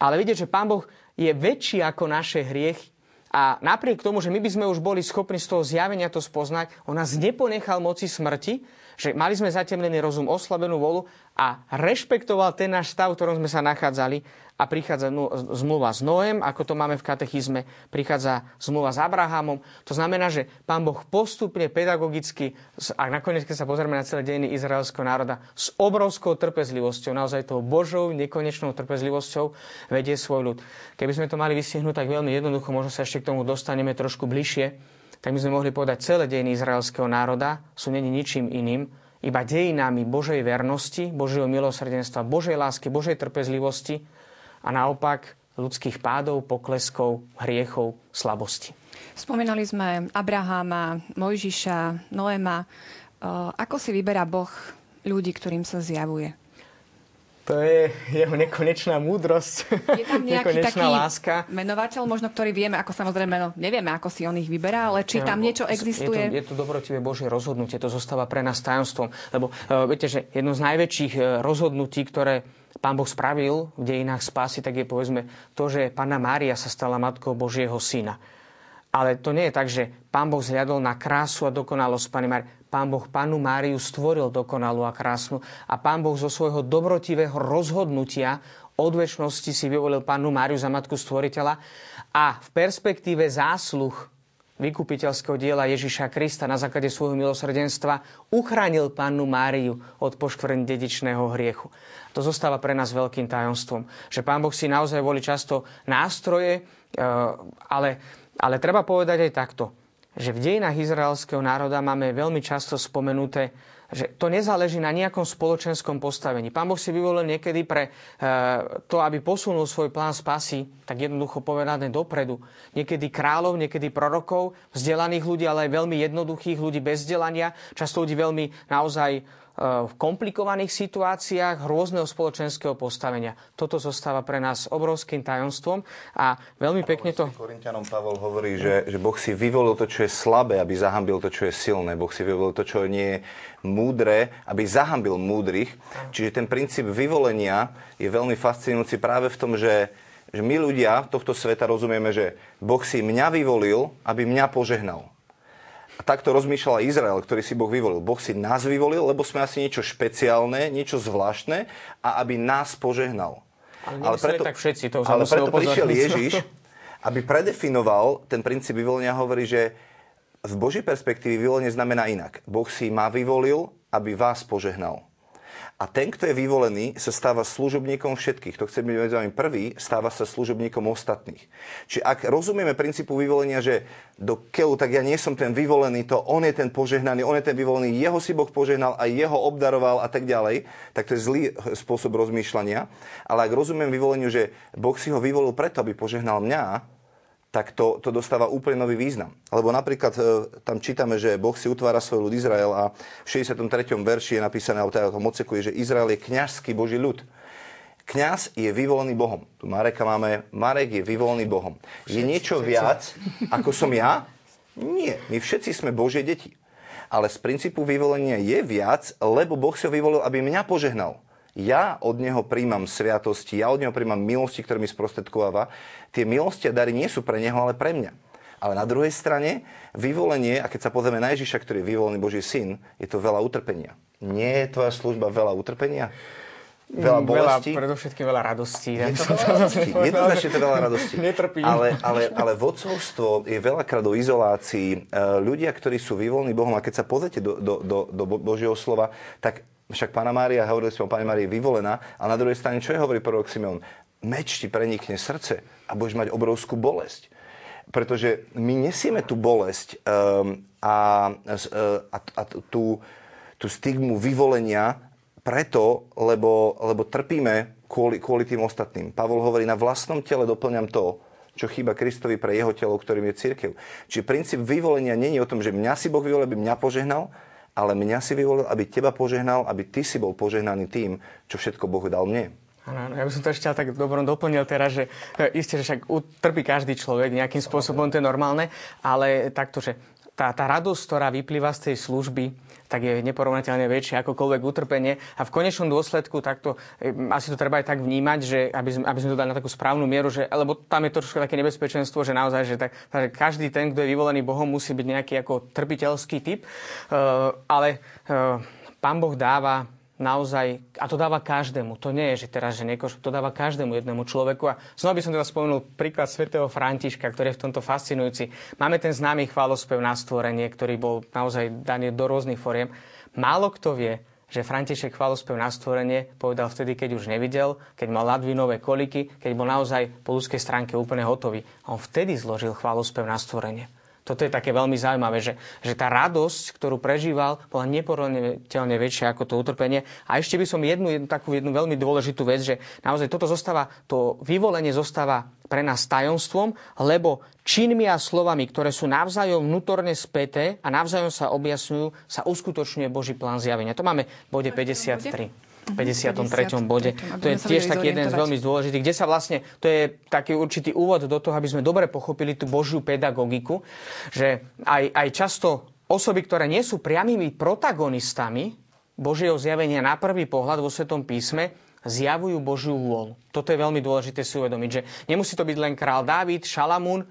Ale vidieť, že Pán Boh je väčší ako naše hriechy a napriek tomu, že my by sme už boli schopní z toho zjavenia to spoznať, on nás neponechal moci smrti, že mali sme zatemnený rozum, oslabenú volu a rešpektoval ten náš stav, v ktorom sme sa nachádzali a prichádza zmluva s Noem, ako to máme v katechizme, prichádza zmluva s Abrahamom. To znamená, že pán Boh postupne, pedagogicky, a nakoniec, keď sa pozrieme na celé dejiny izraelského národa, s obrovskou trpezlivosťou, naozaj tou Božou nekonečnou trpezlivosťou vedie svoj ľud. Keby sme to mali vystihnúť tak veľmi jednoducho, možno sa ešte k tomu dostaneme trošku bližšie, tak by sme mohli povedať, celé dejiny izraelského národa sú není ničím iným, iba dejinami Božej vernosti, Božieho milosrdenstva, Božej lásky, Božej trpezlivosti a naopak ľudských pádov, pokleskov, hriechov, slabosti. Spomínali sme Abraháma, Mojžiša, Noema. Ako si vyberá Boh ľudí, ktorým sa zjavuje? To je jeho nekonečná múdrosť, je tam nejaký taký láska. menovateľ, možno ktorý vieme, ako samozrejme, no, nevieme, ako si on ich vyberá, ale či tam niečo existuje? Je to, je to dobrotivé Božie rozhodnutie, to zostáva pre nás tajomstvom. Lebo uh, viete, že jedno z najväčších uh, rozhodnutí, ktoré Pán Boh spravil v dejinách spásy, tak je povedzme to, že Pána Mária sa stala matkou Božieho syna. Ale to nie je tak, že Pán Boh zhľadol na krásu a dokonalosť Pani Márie. Pán Boh Panu Máriu stvoril dokonalú a krásnu a Pán Boh zo svojho dobrotivého rozhodnutia od väčšnosti si vyvolil Panu Máriu za matku stvoriteľa a v perspektíve zásluh vykupiteľského diela Ježiša Krista na základe svojho milosrdenstva uchránil Pannu Máriu od poškvrn dedičného hriechu. To zostáva pre nás veľkým tajomstvom, že Pán Boh si naozaj volí často nástroje, eh, ale, ale treba povedať aj takto že v dejinách izraelského národa máme veľmi často spomenuté, že to nezáleží na nejakom spoločenskom postavení. Pán Boh si vyvolil niekedy pre e, to, aby posunul svoj plán spasy, tak jednoducho povedané dopredu. Niekedy kráľov, niekedy prorokov, vzdelaných ľudí, ale aj veľmi jednoduchých ľudí bez vzdelania, často ľudí veľmi naozaj v komplikovaných situáciách rôzneho spoločenského postavenia. Toto zostáva pre nás obrovským tajomstvom a veľmi pekne to... Korintianom Pavol hovorí, že, že Boh si vyvolil to, čo je slabé, aby zahambil to, čo je silné. Boh si vyvolil to, čo nie je múdre, aby zahambil múdrych. Čiže ten princíp vyvolenia je veľmi fascinujúci práve v tom, že že my ľudia tohto sveta rozumieme, že Boh si mňa vyvolil, aby mňa požehnal. A takto rozmýšľal aj Izrael, ktorý si Boh vyvolil. Boh si nás vyvolil, lebo sme asi niečo špeciálne, niečo zvláštne a aby nás požehnal. Ale, ale preto, tak všetci, to ale preto prišiel [LAUGHS] Ježiš, aby predefinoval ten princíp vyvolenia, hovorí, že v Božej perspektíve vyvolenie znamená inak. Boh si ma vyvolil, aby vás požehnal. A ten, kto je vyvolený, sa stáva služobníkom všetkých. To chce byť medzi vami prvý, stáva sa služobníkom ostatných. Čiže ak rozumieme princípu vyvolenia, že do keľu, tak ja nie som ten vyvolený, to on je ten požehnaný, on je ten vyvolený, jeho si Boh požehnal a jeho obdaroval a tak ďalej, tak to je zlý spôsob rozmýšľania. Ale ak rozumiem vyvoleniu, že Boh si ho vyvolil preto, aby požehnal mňa, tak to, to dostáva úplne nový význam. Lebo napríklad e, tam čítame, že Boh si utvára svoj ľud Izrael a v 63. verši je napísané, alebo teda moceku je, že Izrael je kňažský Boží ľud. Kňaz je vyvolený Bohom. Tu Mareka máme, Marek je vyvolený Bohom. Je niečo viac, ako som ja? Nie. My všetci sme Božie deti. Ale z princípu vyvolenia je viac, lebo Boh si ho vyvolil, aby mňa požehnal. Ja od neho príjmam sviatosti, ja od neho príjmam milosti, ktoré mi sprostredkováva. Tie milosti a dary nie sú pre neho, ale pre mňa. Ale na druhej strane, vyvolenie, a keď sa pozrieme na Ježiša, ktorý je vyvolený Boží syn, je to veľa utrpenia. Nie je tvoja služba veľa utrpenia? Veľa mm, bolesti? Veľa, predovšetkým veľa radostí. Je to [LAUGHS] veľa radostí. Jednoznačne to veľa radostí. [LAUGHS] Ale, ale, ale vodcovstvo je veľakrát do izolácii. E, ľudia, ktorí sú vyvolení Bohom, a keď sa pozrite do, do, do, do Božieho slova, tak však Pána Mária, hovorili sme o Páne Márii, vyvolená. A na druhej strane, čo je hovorí prorok Simeon? Meč ti prenikne srdce a budeš mať obrovskú bolesť. Pretože my nesieme tú bolesť um, a, a, a tú, tú stigmu vyvolenia preto, lebo, lebo trpíme kvôli, kvôli tým ostatným. Pavol hovorí, na vlastnom tele doplňam to, čo chýba Kristovi pre jeho telo, ktorým je církev. Čiže princíp vyvolenia je o tom, že mňa si Boh vyvolil, aby mňa požehnal, ale mňa si vyvolil, aby teba požehnal, aby ty si bol požehnaný tým, čo všetko Boh dal mne. Ja by som to ešte tak dobrom doplnil teraz, že e, isté, že však trpí každý človek nejakým spôsobom, to je normálne, ale takto, že tá, tá radosť, ktorá vyplýva z tej služby, tak je neporovnateľne väčšie akokoľvek utrpenie. A v konečnom dôsledku takto, e, asi to treba aj tak vnímať, že aby sme, aby sme to dali na takú správnu mieru, že, lebo tam je trošku také nebezpečenstvo, že naozaj, že tak, takže každý ten, kto je vyvolený Bohom, musí byť nejaký ako trpiteľský typ. Uh, ale uh, Pán Boh dáva naozaj, a to dáva každému, to nie je, že teraz, že niekoho, to dáva každému jednému človeku. A znova by som teda spomenul príklad svätého Františka, ktorý je v tomto fascinujúci. Máme ten známy chválospev na stvorenie, ktorý bol naozaj daný do rôznych foriem. Málo kto vie, že František chválospev na stvorenie povedal vtedy, keď už nevidel, keď mal ladvinové koliky, keď bol naozaj po ľudskej stránke úplne hotový. A on vtedy zložil chválospev na stvorenie. Toto je také veľmi zaujímavé, že, že tá radosť, ktorú prežíval, bola neporovnateľne väčšia ako to utrpenie. A ešte by som jednu, jednu takú jednu veľmi dôležitú vec, že naozaj toto zostáva, to vyvolenie zostáva pre nás tajomstvom, lebo činmi a slovami, ktoré sú navzájom vnútorne späté a navzájom sa objasňujú, sa uskutočňuje Boží plán zjavenia. To máme v bode 53. 53. bode. To je tiež taký jeden z veľmi dôležitých, kde sa vlastne, to je taký určitý úvod do toho, aby sme dobre pochopili tú Božiu pedagogiku, že aj, aj často osoby, ktoré nie sú priamými protagonistami Božieho zjavenia na prvý pohľad vo Svetom písme, zjavujú Božiu vôľu. Toto je veľmi dôležité si uvedomiť, že nemusí to byť len král Dávid, Šalamún,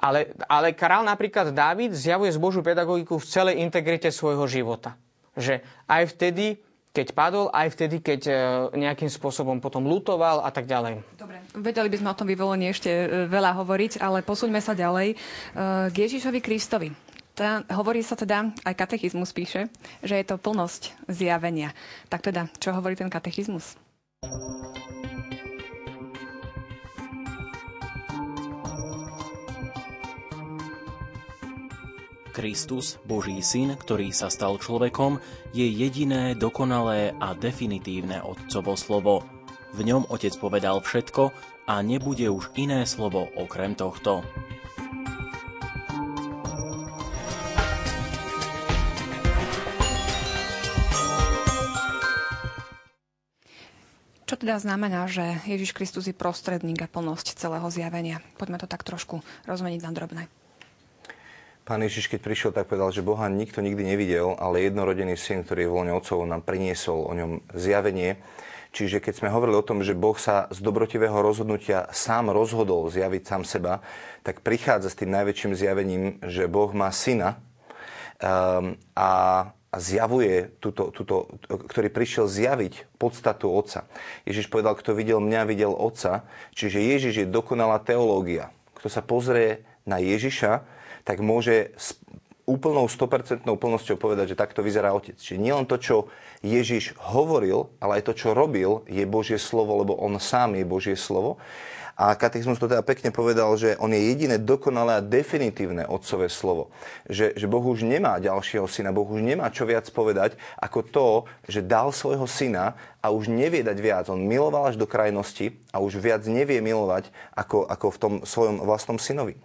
ale, ale král napríklad Dávid zjavuje z Božiu pedagogiku v celej integrite svojho života. Že aj vtedy, keď padol, aj vtedy, keď e, nejakým spôsobom potom lutoval a tak ďalej. Dobre, vedeli by sme o tom vyvolení ešte e, veľa hovoriť, ale posuňme sa ďalej e, k Ježišovi Kristovi. Tá, hovorí sa teda, aj katechizmus píše, že je to plnosť zjavenia. Tak teda, čo hovorí ten katechizmus? Kristus, Boží syn, ktorý sa stal človekom, je jediné, dokonalé a definitívne Otcovo slovo. V ňom Otec povedal všetko a nebude už iné slovo okrem tohto. Čo teda znamená, že Ježiš Kristus je prostredník a plnosť celého zjavenia? Poďme to tak trošku rozmeniť na drobné. Pán Ježiš, keď prišiel, tak povedal, že Boha nikto nikdy nevidel, ale jednorodený syn, ktorý je voľne otcov, nám priniesol o ňom zjavenie. Čiže keď sme hovorili o tom, že Boh sa z dobrotivého rozhodnutia sám rozhodol zjaviť sám seba, tak prichádza s tým najväčším zjavením, že Boh má syna um, a a zjavuje, túto, túto, ktorý prišiel zjaviť podstatu Otca. Ježiš povedal, kto videl mňa, videl Otca. Čiže Ježiš je dokonalá teológia. Kto sa pozrie na Ježiša, tak môže s úplnou 100% plnosťou povedať, že takto vyzerá Otec. Čiže nielen to, čo Ježiš hovoril, ale aj to, čo robil, je Božie slovo, lebo on sám je Božie slovo. A katechizmus to teda pekne povedal, že on je jediné dokonalé a definitívne otcové slovo. Že, že Boh už nemá ďalšieho syna, Boh už nemá čo viac povedať, ako to, že dal svojho syna a už nevie dať viac. On miloval až do krajnosti a už viac nevie milovať ako, ako v tom svojom vlastnom synovi.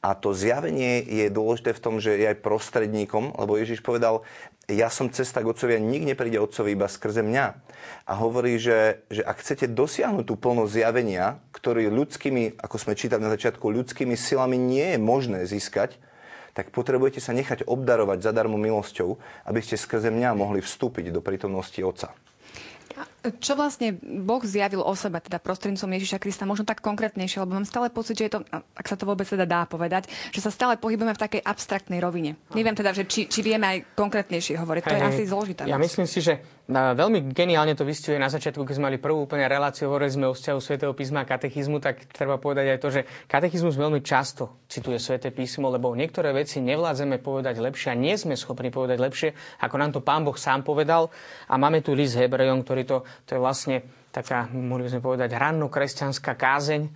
A to zjavenie je dôležité v tom, že je aj prostredníkom, lebo Ježiš povedal, ja som cesta k Otcovi a nik nepríde Otcovi iba skrze mňa. A hovorí, že, že ak chcete dosiahnuť tú plnosť zjavenia, ktorý ľudskými, ako sme čítali na začiatku, ľudskými silami nie je možné získať, tak potrebujete sa nechať obdarovať zadarmo milosťou, aby ste skrze mňa mohli vstúpiť do prítomnosti Otca. Čo vlastne Boh zjavil o sebe, teda prostredníctvom Ježiša Krista, možno tak konkrétnejšie, lebo mám stále pocit, že je to, ak sa to vôbec teda dá povedať, že sa stále pohybujeme v takej abstraktnej rovine. Neviem teda, že či, či vieme aj konkrétnejšie hovoriť. To je asi zložité. Ja myslím si, že veľmi geniálne to vystihuje na začiatku, keď sme mali prvú úplne reláciu, hovorili sme o vzťahu svätého písma a katechizmu, tak treba povedať aj to, že katechizmus veľmi často cituje sväté písmo, lebo niektoré veci nevládzeme povedať lepšie a nie sme schopní povedať lepšie, ako nám to Pán Boh sám povedal. A máme tu list Hebrejom, ktorý to to je vlastne taká, mohli by sme povedať, ranno-kresťanská kázeň,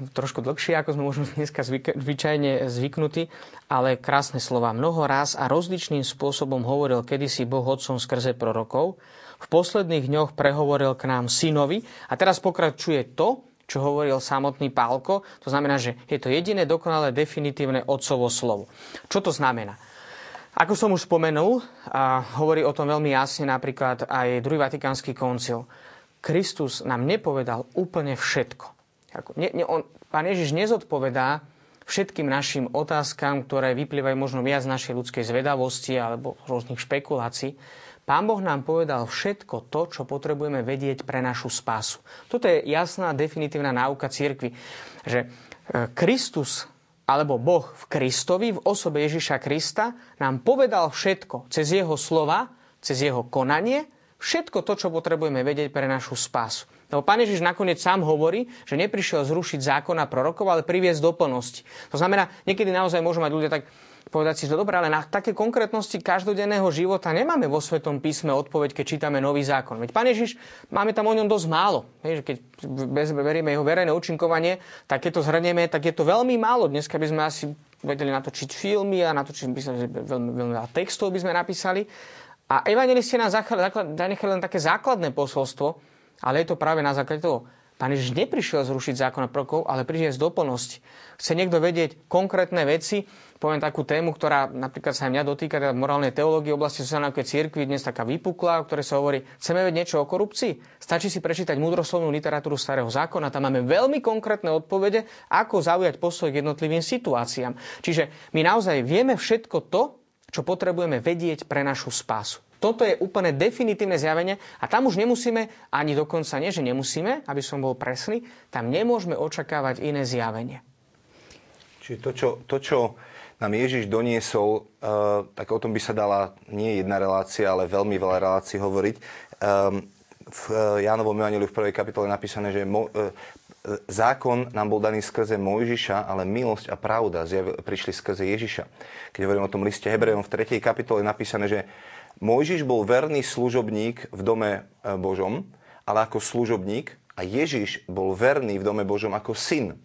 trošku dlhšie, ako sme možno dneska zvyčajne zvyknutí, ale krásne slova. Mnoho raz a rozličným spôsobom hovoril kedysi Boh Otcom skrze prorokov. V posledných dňoch prehovoril k nám synovi a teraz pokračuje to, čo hovoril samotný Pálko. To znamená, že je to jediné dokonalé definitívne otcovo slovo. Čo to znamená? Ako som už spomenul, a hovorí o tom veľmi jasne napríklad aj druhý Vatikánsky koncil. Kristus nám nepovedal úplne všetko. Ne, ne, on, pán Ježiš nezodpovedá všetkým našim otázkam, ktoré vyplývajú možno viac z našej ľudskej zvedavosti alebo rôznych špekulácií. Pán Boh nám povedal všetko to, čo potrebujeme vedieť pre našu spásu. Toto je jasná, definitívna náuka církvy, že e, Kristus alebo Boh v Kristovi, v osobe Ježiša Krista, nám povedal všetko cez jeho slova, cez jeho konanie, všetko to, čo potrebujeme vedieť pre našu spásu. Lebo Pán Ježiš nakoniec sám hovorí, že neprišiel zrušiť zákon a prorokov, ale priviesť do plnosti. To znamená, niekedy naozaj môžu mať ľudia tak povedať si, že dobre, ale na také konkrétnosti každodenného života nemáme vo Svetom písme odpoveď, keď čítame nový zákon. Veď Pán Ježiš, máme tam o ňom dosť málo. Keď berieme jeho verejné účinkovanie, tak keď to zhrnieme, tak je to veľmi málo. Dneska by sme asi vedeli natočiť filmy a natočiť by sme, veľmi, veľmi veľa textov by sme napísali. A evangelisti nám zanechali len také základné posolstvo, ale je to práve na základe toho. Pán Ježiš neprišiel zrušiť zákon a prokov, ale prišiel z doplnosti. Chce niekto vedieť konkrétne veci, poviem takú tému, ktorá napríklad sa aj mňa dotýka teda morálnej teológie oblasti sociálnej cirkvi, dnes taká vypukla, o ktorej sa hovorí, chceme vedieť niečo o korupcii? Stačí si prečítať múdroslovnú literatúru starého zákona, tam máme veľmi konkrétne odpovede, ako zaujať postoj k jednotlivým situáciám. Čiže my naozaj vieme všetko to, čo potrebujeme vedieť pre našu spásu. Toto je úplne definitívne zjavenie a tam už nemusíme, ani dokonca nie, že nemusíme, aby som bol presný, tam nemôžeme očakávať iné zjavenie. Čiže to, čo, to, čo nám Ježiš doniesol, uh, tak o tom by sa dala nie jedna relácia, ale veľmi veľa relácií hovoriť. Um, v uh, Jánovom Evangeliu v prvej kapitole je napísané, že uh, zákon nám bol daný skrze Mojžiša, ale milosť a pravda prišli skrze Ježiša. Keď hovorím o tom liste Hebrejom v 3. kapitole je napísané, že Mojžiš bol verný služobník v dome Božom, ale ako služobník a Ježiš bol verný v dome Božom ako syn.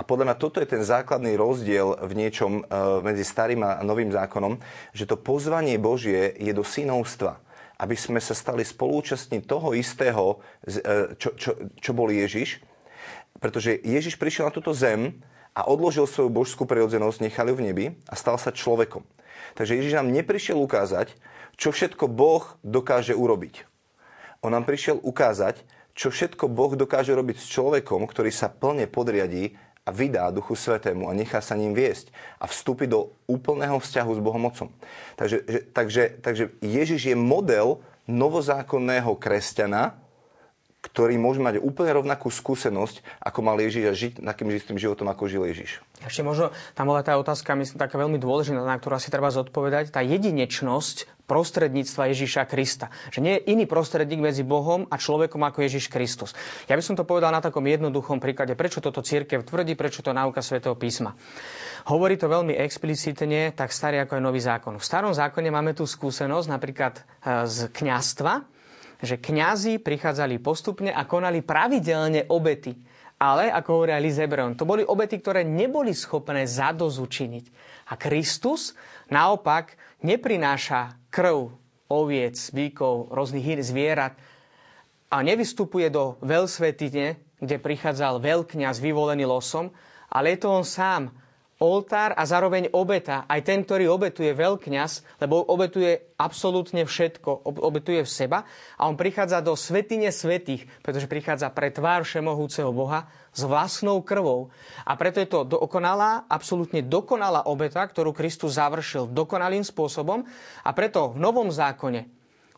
A podľa mňa toto je ten základný rozdiel v niečom e, medzi starým a novým zákonom, že to pozvanie Božie je do synovstva aby sme sa stali spolúčastní toho istého, e, čo, čo, čo bol Ježiš. Pretože Ježiš prišiel na túto zem a odložil svoju božskú prirodzenosť, nechal ju v nebi a stal sa človekom. Takže Ježiš nám neprišiel ukázať, čo všetko Boh dokáže urobiť. On nám prišiel ukázať, čo všetko Boh dokáže robiť s človekom, ktorý sa plne podriadí a vydá Duchu Svetému a nechá sa ním viesť a vstúpi do úplného vzťahu s Bohom Otcom. Takže, že, takže, takže Ježiš je model novozákonného kresťana, ktorý môže mať úplne rovnakú skúsenosť, ako mal Ježiš a žiť takým istým životom, ako žil Ježiš. Ešte možno, tam bola tá otázka, myslím, taká veľmi dôležitá, na ktorú asi treba zodpovedať, tá jedinečnosť prostredníctva Ježiša Krista. Že nie je iný prostredník medzi Bohom a človekom ako Ježiš Kristus. Ja by som to povedal na takom jednoduchom príklade, prečo toto církev tvrdí, prečo to náuka svätého písma. Hovorí to veľmi explicitne, tak starý ako je nový zákon. V starom zákone máme tú skúsenosť napríklad e, z kňastva, že kňazi prichádzali postupne a konali pravidelne obety. Ale, ako hovorí Liz Hebron, to boli obety, ktoré neboli schopné zadozučiniť. A Kristus naopak neprináša krv oviec, bíkov, rôznych zvierat a nevystupuje do veľsvetine, kde prichádzal veľkňaz vyvolený losom, ale je to on sám, oltár a zároveň obeta. Aj ten, ktorý obetuje veľkňaz, lebo obetuje absolútne všetko, obetuje v seba a on prichádza do svetine svetých, pretože prichádza pre tvár všemohúceho Boha s vlastnou krvou. A preto je to dokonalá, absolútne dokonalá obeta, ktorú Kristus završil dokonalým spôsobom a preto v Novom zákone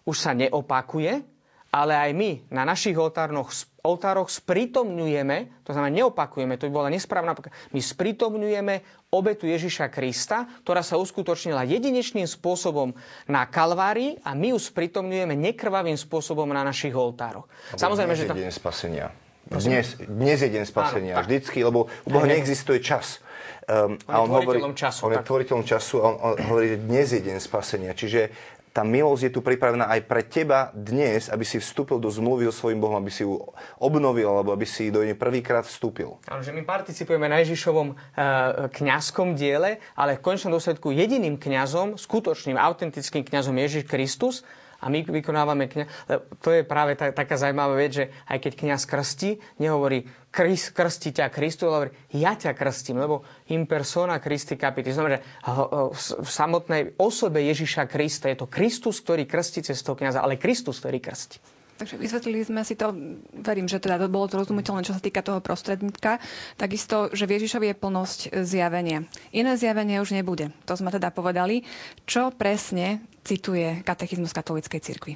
už sa neopakuje, ale aj my na našich oltároch, oltároch sprítomňujeme, to znamená neopakujeme, to by bola nesprávna, my sprítomňujeme obetu Ježiša Krista, ktorá sa uskutočnila jedinečným spôsobom na Kalvárii a my ju sprítomňujeme nekrvavým spôsobom na našich oltároch. Samozrejme, že to... deň spasenia. Dnes, dnes je deň spasenia. Áno, Vždycky, lebo u Boha neexistuje čas. Um, on a on hovorí, času, on je tvoriteľom času a on, on hovorí, že dnes je deň spasenia. Čiže tá milosť je tu pripravená aj pre teba dnes, aby si vstúpil do zmluvy so svojím Bohom, aby si ju obnovil, alebo aby si do nej prvýkrát vstúpil. Áno, že my participujeme na Ježišovom e, kňazskom diele, ale v končnom dôsledku jediným kňazom, skutočným, autentickým kňazom Ježiš Kristus, a my vykonávame kňa... To je práve tá, taká zaujímavá vec, že aj keď kňaz krstí, nehovorí Krist, krstí ťa Kristus, ale hovorí ja ťa krstím, lebo in persona Christi capiti. Znamená, že v samotnej osobe Ježiša Krista je to Kristus, ktorý krstí cez toho kniaza, ale Kristus, ktorý krstí. Takže vysvetlili sme si to, verím, že teda to bolo to rozumiteľné, čo sa týka toho prostredníka. Takisto, že v Ježišovi je plnosť zjavenia. Iné zjavenie už nebude. To sme teda povedali. Čo presne cituje katechizmus katolíckej cirkvi?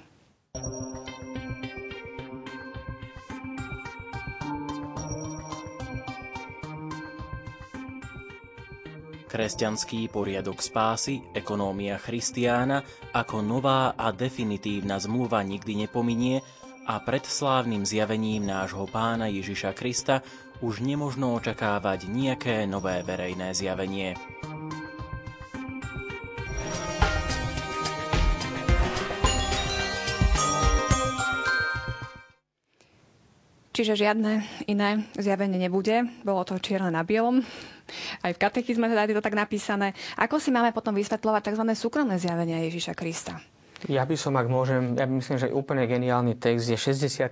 Kresťanský poriadok spásy, ekonómia Christiána ako nová a definitívna zmluva nikdy nepominie a pred slávnym zjavením nášho pána Ježiša Krista už nemožno očakávať nejaké nové verejné zjavenie. Čiže žiadne iné zjavenie nebude. Bolo to čierne na bielom. Aj v katechizme teda je to tak napísané. Ako si máme potom vysvetľovať tzv. súkromné zjavenia Ježiša Krista? Ja by som, ak môžem, ja by myslím, že úplne geniálny text je 67.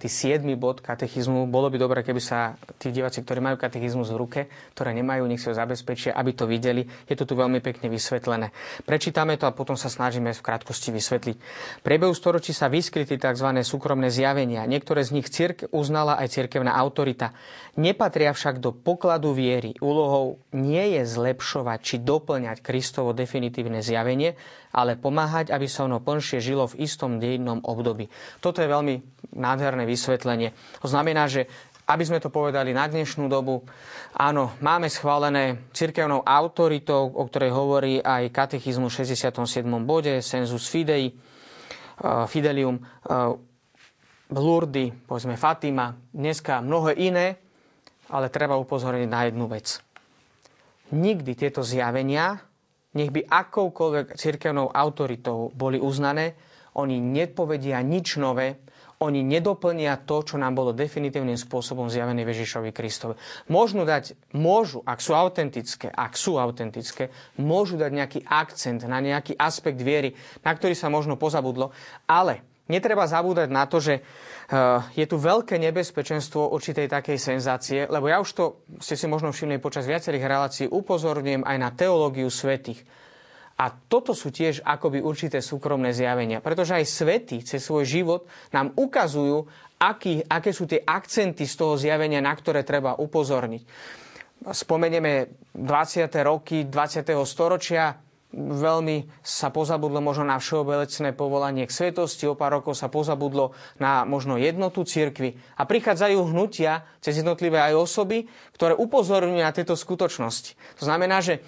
bod katechizmu. Bolo by dobré, keby sa tí diváci, ktorí majú katechizmus v ruke, ktoré nemajú, nech si ho zabezpečia, aby to videli. Je to tu veľmi pekne vysvetlené. Prečítame to a potom sa snažíme v krátkosti vysvetliť. V priebehu storočí sa vyskytli tzv. súkromné zjavenia. Niektoré z nich cirk uznala aj cirkevná autorita. Nepatria však do pokladu viery. Úlohou nie je zlepšovať či doplňať Kristovo definitívne zjavenie, ale pomáhať, aby sa ono plnšie žilo v istom dejinnom období. Toto je veľmi nádherné vysvetlenie. To znamená, že aby sme to povedali na dnešnú dobu, áno, máme schválené cirkevnou autoritou, o ktorej hovorí aj katechizmu v 67. bode, sensus fidei, uh, fidelium, uh, Lourdes, povedzme Fatima, dneska mnohé iné, ale treba upozorniť na jednu vec. Nikdy tieto zjavenia nech by akoukoľvek cirkevnou autoritou boli uznané, oni nepovedia nič nové, oni nedoplnia to, čo nám bolo definitívnym spôsobom zjavené Ježišovi Kristovi. Môžu dať, môžu, ak sú autentické, ak sú autentické, môžu dať nejaký akcent na nejaký aspekt viery, na ktorý sa možno pozabudlo, ale netreba zabúdať na to, že Eh, je tu veľké nebezpečenstvo určitej takej senzácie, lebo ja už to ste si možno všimli počas viacerých relácií, upozorňujem aj na teológiu svetých. A toto sú tiež akoby určité súkromné zjavenia, pretože aj svety cez svoj život nám ukazujú, aký, aké sú tie akcenty z toho zjavenia, na ktoré treba upozorniť. Spomenieme 20. roky 20. storočia, veľmi sa pozabudlo možno na všeobecné povolanie k svetosti, o pár rokov sa pozabudlo na možno jednotu cirkvy. A prichádzajú hnutia cez jednotlivé aj osoby, ktoré upozorňujú na tieto skutočnosti. To znamená, že e,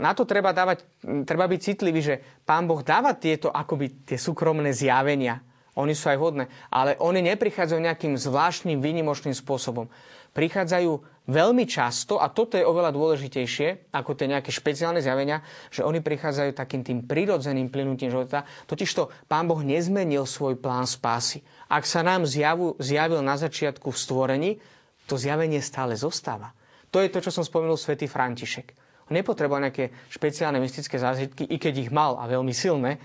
na to treba, dávať, treba byť citlivý, že Pán Boh dáva tieto akoby tie súkromné zjavenia. Oni sú aj vhodné, ale oni neprichádzajú nejakým zvláštnym, výnimočným spôsobom. Prichádzajú veľmi často, a toto je oveľa dôležitejšie ako tie nejaké špeciálne zjavenia, že oni prichádzajú takým tým prirodzeným plynutím života. Totižto Pán Boh nezmenil svoj plán spásy. Ak sa nám zjavu, zjavil na začiatku v stvorení, to zjavenie stále zostáva. To je to, čo som spomenul svätý František. On nepotreboval nejaké špeciálne mystické zážitky, i keď ich mal a veľmi silné,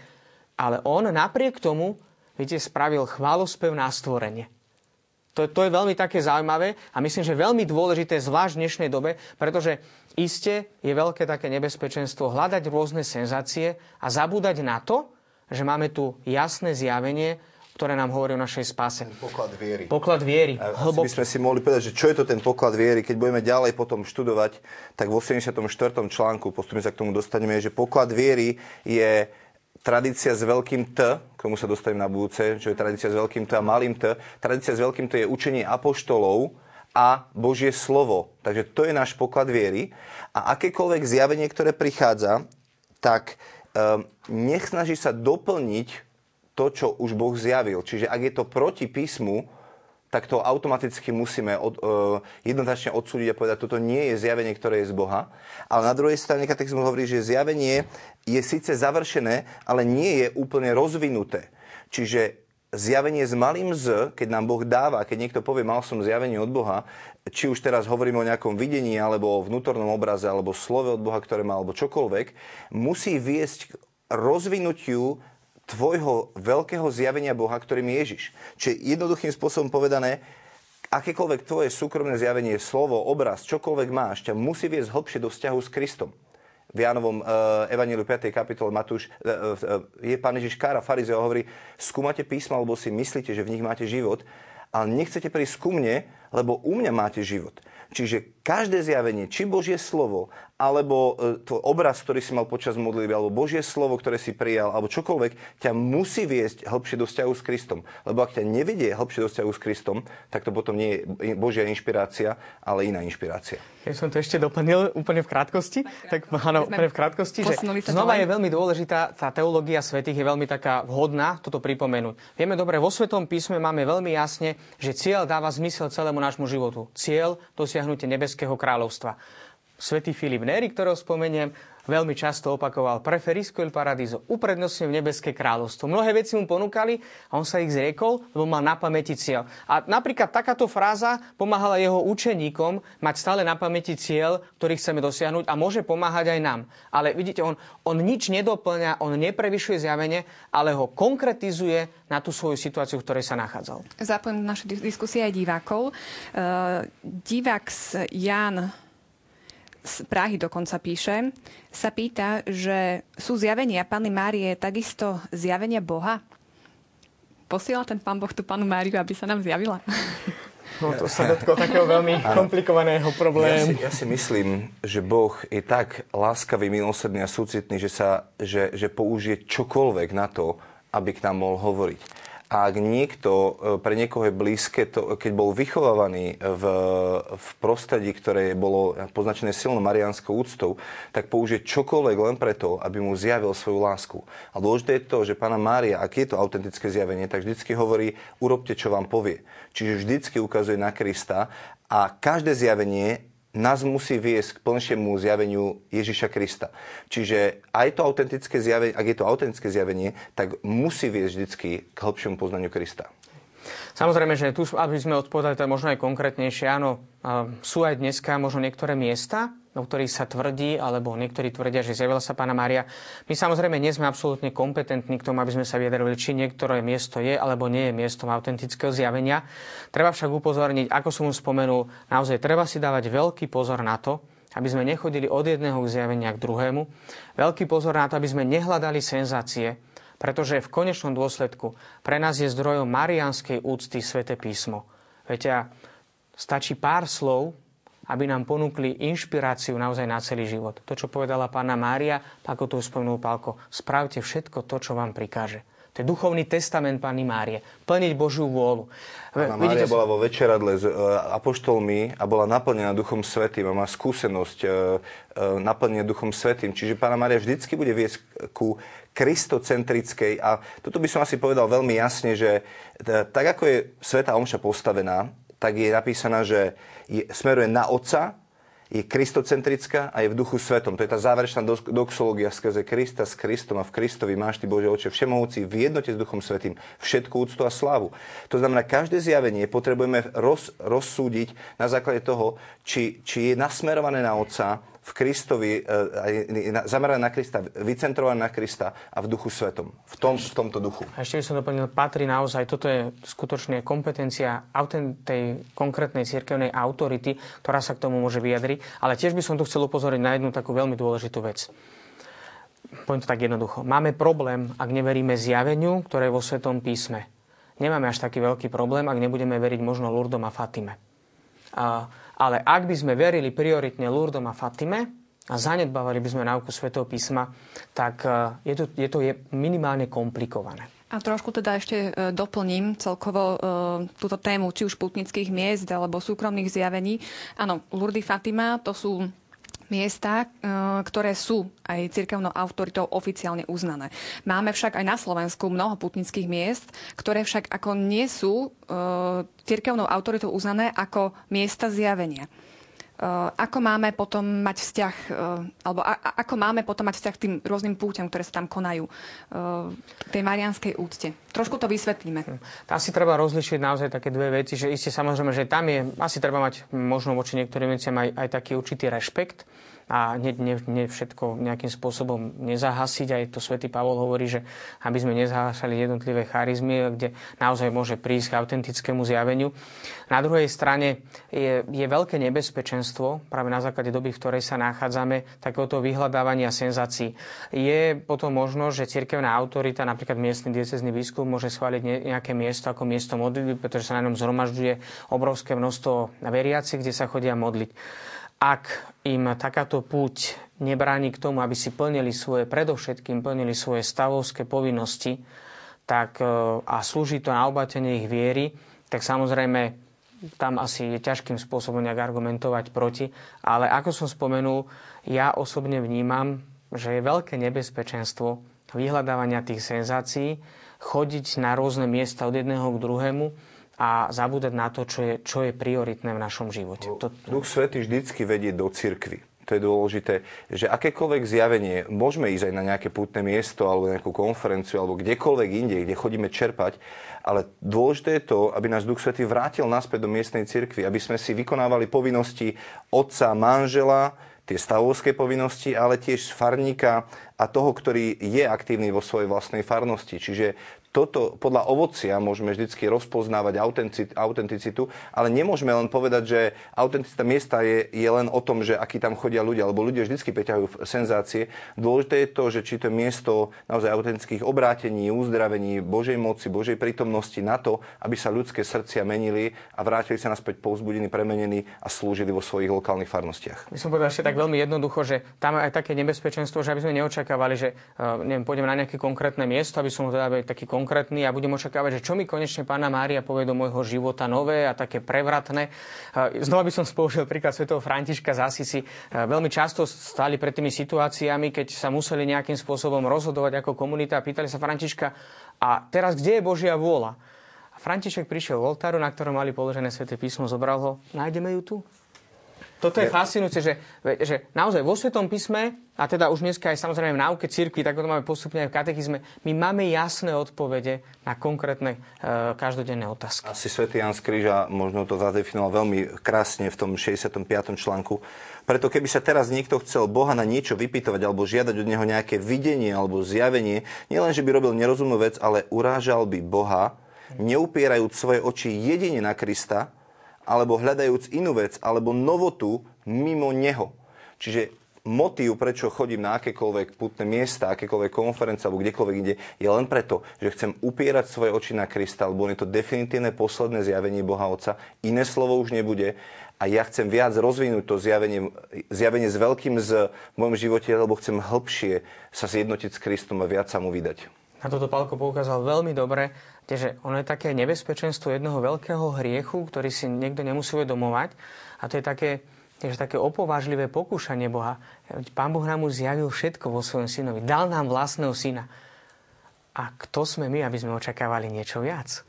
ale on napriek tomu, viete, spravil chválospev na stvorenie. To, to je veľmi také zaujímavé a myslím, že veľmi dôležité, zvlášť v dnešnej dobe, pretože iste je veľké také nebezpečenstvo hľadať rôzne senzácie a zabúdať na to, že máme tu jasné zjavenie, ktoré nám hovorí o našej spáse. Poklad viery. Poklad viery. Hlbok... by sme si mohli povedať, že čo je to ten poklad viery, keď budeme ďalej potom študovať, tak v 84. článku, postupne sa k tomu dostaneme, že poklad viery je tradícia s veľkým T, k tomu sa dostanem na budúce, čo je tradícia s veľkým T a malým T. Tradícia s veľkým T je učenie apoštolov a Božie slovo. Takže to je náš poklad viery. A akékoľvek zjavenie, ktoré prichádza, tak um, nech snaží sa doplniť to, čo už Boh zjavil. Čiže ak je to proti písmu, tak to automaticky musíme od, uh, jednoznačne odsúdiť a povedať, toto nie je zjavenie, ktoré je z Boha. Ale na druhej strane katechizmus hovorí, že zjavenie je síce završené, ale nie je úplne rozvinuté. Čiže zjavenie s malým z, keď nám Boh dáva, keď niekto povie, mal som zjavenie od Boha, či už teraz hovoríme o nejakom videní, alebo o vnútornom obraze, alebo slove od Boha, ktoré má, alebo čokoľvek, musí viesť k rozvinutiu tvojho veľkého zjavenia Boha, ktorým je Ježiš. Čiže jednoduchým spôsobom povedané, akékoľvek tvoje súkromné zjavenie, slovo, obraz, čokoľvek máš, ťa musí viesť hlbšie do vzťahu s Kristom. v Jánovom uh, Evangeliu 5. kapitole Matúš, uh, uh, je pán Ježiš kára farizeo hovorí, skúmate písma, lebo si myslíte, že v nich máte život, ale nechcete prísť ku mne, lebo u mňa máte život. Čiže každé zjavenie, či Božie slovo, alebo e, to obraz, ktorý si mal počas modlitby, alebo Božie slovo, ktoré si prijal, alebo čokoľvek, ťa musí viesť hlbšie do vzťahu s Kristom. Lebo ak ťa nevedie hlbšie do vzťahu s Kristom, tak to potom nie je Božia inšpirácia, ale iná inšpirácia. Ja som to ešte doplnil úplne v krátkosti. Tak áno, úplne v krátkosti, že znova je veľmi dôležitá, tá teológia svetých je veľmi taká vhodná toto pripomenúť. Vieme dobre, vo Svetom písme máme veľmi jasne, že cieľ dáva zmysel celému nášmu životu. Cieľ dosiahnutie nebeského kráľovstva. Svetý Filip Neri, ktorého spomeniem, veľmi často opakoval preferisco il paradiso, uprednostňujem nebeské kráľovstvo. Mnohé veci mu ponúkali a on sa ich zriekol, lebo mal na pamäti cieľ. A napríklad takáto fráza pomáhala jeho učeníkom mať stále na pamäti cieľ, ktorý chceme dosiahnuť a môže pomáhať aj nám. Ale vidíte, on, on nič nedoplňa, on neprevyšuje zjavenie, ale ho konkretizuje na tú svoju situáciu, v ktorej sa nachádzal. Zapojím naše diskusie aj divákov. Uh, divák Jan z Prahy dokonca píše, sa pýta, že sú zjavenia Panny Márie takisto zjavenia Boha? Posiela ten pán Boh tú Panu Máriu, aby sa nám zjavila? No to sa dotklo takého veľmi komplikovaného problému. Ja si, ja si myslím, že Boh je tak láskavý, milosrdný a súcitný, že, sa, že, že použije čokoľvek na to, aby k nám mohol hovoriť. A ak niekto, e, pre niekoho je blízke, to, keď bol vychovávaný v, v prostredí, ktoré bolo poznačené silnou marianskou úctou, tak použije čokoľvek len preto, aby mu zjavil svoju lásku. A dôležité je to, že pána Mária, ak je to autentické zjavenie, tak vždycky hovorí, urobte, čo vám povie. Čiže vždycky ukazuje na Krista a každé zjavenie nás musí viesť k plnšiemu zjaveniu Ježiša Krista. Čiže aj to autentické zjavenie, ak je to autentické zjavenie, tak musí viesť vždycky k hĺbšiemu poznaniu Krista. Samozrejme, že tu, aby sme odpovedali to možno aj konkrétnejšie, áno, sú aj dneska možno niektoré miesta, o ktorých sa tvrdí, alebo niektorí tvrdia, že zjavila sa pána Mária. My samozrejme nie sme absolútne kompetentní k tomu, aby sme sa vyjadrili, či niektoré miesto je alebo nie je miestom autentického zjavenia. Treba však upozorniť, ako som už spomenul, naozaj treba si dávať veľký pozor na to, aby sme nechodili od jedného zjavenia k druhému. Veľký pozor na to, aby sme nehľadali senzácie, pretože v konečnom dôsledku pre nás je zdrojom marianskej úcty Svete písmo. Viete, stačí pár slov, aby nám ponúkli inšpiráciu naozaj na celý život. To, čo povedala pána Mária, ako to spomenul Pálko, spravte všetko to, čo vám prikáže. To je duchovný testament Pani Márie. Plniť Božiu vôľu. Pána Mária bola vo večeradle s e, apoštolmi a bola naplnená Duchom Svetým a má skúsenosť e, e, naplnenia Duchom Svetým. Čiže Pána Mária vždycky bude viesť ku kristocentrickej a toto by som asi povedal veľmi jasne, že tak ako je Sveta Omša postavená, tak je napísaná, že je, smeruje na Otca, je kristocentrická a je v duchu svetom. To je tá záverečná doxológia skrze Krista s Kristom a v Kristovi máš ty Bože oče všemohúci v jednote s duchom svetým všetku úctu a slávu. To znamená, každé zjavenie potrebujeme roz, rozsúdiť na základe toho, či, či je nasmerované na Otca, v Kristovi, e, zamerané na Krista, vycentrované na Krista a v duchu svetom. V, tom, v tomto duchu. A ešte by som doplnil, patrí naozaj, toto je skutočne kompetencia tej konkrétnej cirkevnej autority, ktorá sa k tomu môže vyjadriť. Ale tiež by som tu chcel upozoriť na jednu takú veľmi dôležitú vec. Poviem to tak jednoducho. Máme problém, ak neveríme zjaveniu, ktoré je vo Svetom písme. Nemáme až taký veľký problém, ak nebudeme veriť možno Lurdom a Fatime. A ale ak by sme verili prioritne Lurdom a Fatime a zanedbávali by sme náuku Svetého písma, tak e, je to, je to je minimálne komplikované. A trošku teda ešte e, doplním celkovo e, túto tému, či už putnických miest alebo súkromných zjavení. Áno, Lurdy Fatima to sú miesta, e, ktoré sú aj cirkevnou autoritou oficiálne uznané. Máme však aj na Slovensku mnoho putnických miest, ktoré však ako nie sú e, cirkevnou autoritou uznané ako miesta zjavenia. Eh, ako máme potom mať vzťah, eh, alebo ako máme potom mať vzťah k tým rôznym púťam, ktoré sa tam konajú eh, tej marianskej úcte. Trošku to vysvetlíme. Hm. Tam si treba rozlišiť naozaj také dve veci, že isté samozrejme, že tam je, asi treba mať možno voči niektorým veciam aj, aj taký určitý rešpekt. A nie, nie, nie všetko nejakým spôsobom nezahasiť. Aj to svätý Pavol hovorí, že aby sme nezahásali jednotlivé charizmy, kde naozaj môže prísť k autentickému zjaveniu. Na druhej strane je, je veľké nebezpečenstvo, práve na základe doby, v ktorej sa nachádzame, takéhoto vyhľadávania senzácií. Je potom možno, že cirkevná autorita, napríklad miestny diecezný biskup, môže schváliť nejaké miesto ako miesto modlitby, pretože sa na ňom zhromažďuje obrovské množstvo veriacich, kde sa chodia modliť ak im takáto púť nebráni k tomu, aby si plnili svoje, predovšetkým plnili svoje stavovské povinnosti tak, e, a slúži to na obatenie ich viery, tak samozrejme tam asi je ťažkým spôsobom nejak argumentovať proti. Ale ako som spomenul, ja osobne vnímam, že je veľké nebezpečenstvo vyhľadávania tých senzácií, chodiť na rôzne miesta od jedného k druhému a zabúdať na to, čo je, čo je prioritné v našom živote. To... Duch Svety vždycky vedie do cirkvy. To je dôležité, že akékoľvek zjavenie, môžeme ísť aj na nejaké pútne miesto alebo nejakú konferenciu alebo kdekoľvek inde, kde chodíme čerpať, ale dôležité je to, aby nás Duch Svety vrátil naspäť do miestnej cirkvy, aby sme si vykonávali povinnosti otca, manžela, tie stavovské povinnosti, ale tiež farníka a toho, ktorý je aktívny vo svojej vlastnej farnosti. Čiže toto podľa ovocia môžeme vždy rozpoznávať autenticitu, ale nemôžeme len povedať, že autenticita miesta je, je len o tom, že akí tam chodia ľudia, lebo ľudia vždy peťahujú senzácie. Dôležité je to, že či to je miesto naozaj autentických obrátení, uzdravení, Božej moci, Božej prítomnosti na to, aby sa ľudské srdcia menili a vrátili sa naspäť povzbudení, premenení a slúžili vo svojich lokálnych farnostiach. My som povedal ešte tak veľmi jednoducho, že tam je aj také nebezpečenstvo, že aby sme neočakávali, že uh, neviem, pôjdem na nejaké konkrétne miesto, aby som teda taký konkrétny a budem očakávať, že čo mi konečne pána Mária povie do môjho života nové a také prevratné. Znova by som spoužil príklad svätého Františka z Asisi. Veľmi často stáli pred tými situáciami, keď sa museli nejakým spôsobom rozhodovať ako komunita a pýtali sa Františka, a teraz kde je Božia vôľa? František prišiel v oltáru, na ktorom mali položené sväté písmo, zobral ho, nájdeme ju tu? Toto je fascinujúce, že, že naozaj vo Svetom písme, a teda už dneska aj samozrejme v náuke cirkvi, tak to máme postupne aj v katechizme, my máme jasné odpovede na konkrétne e, každodenné otázky. Asi svätý Jan z Kríža možno to zadefinoval veľmi krásne v tom 65. článku. Preto keby sa teraz niekto chcel Boha na niečo vypýtovať alebo žiadať od neho nejaké videnie alebo zjavenie, nielen, že by robil nerozumnú vec, ale urážal by Boha, neupierajúc svoje oči jedine na Krista, alebo hľadajúc inú vec, alebo novotu mimo neho. Čiže motív, prečo chodím na akékoľvek putné miesta, akékoľvek konferencie alebo kdekoľvek ide, je len preto, že chcem upierať svoje oči na Krista, lebo je to definitívne posledné zjavenie Boha Otca. Iné slovo už nebude a ja chcem viac rozvinúť to zjavenie, zjavenie s veľkým z v mojom živote, lebo chcem hĺbšie sa zjednotiť s Kristom a viac sa mu vydať. Na toto Pálko poukázal veľmi dobre že ono je také nebezpečenstvo jedného veľkého hriechu, ktorý si niekto nemusí uvedomovať. A to je také, že také opovážlivé pokúšanie Boha. Pán Boh nám už zjavil všetko vo svojom synovi. Dal nám vlastného syna. A kto sme my, aby sme očakávali niečo viac?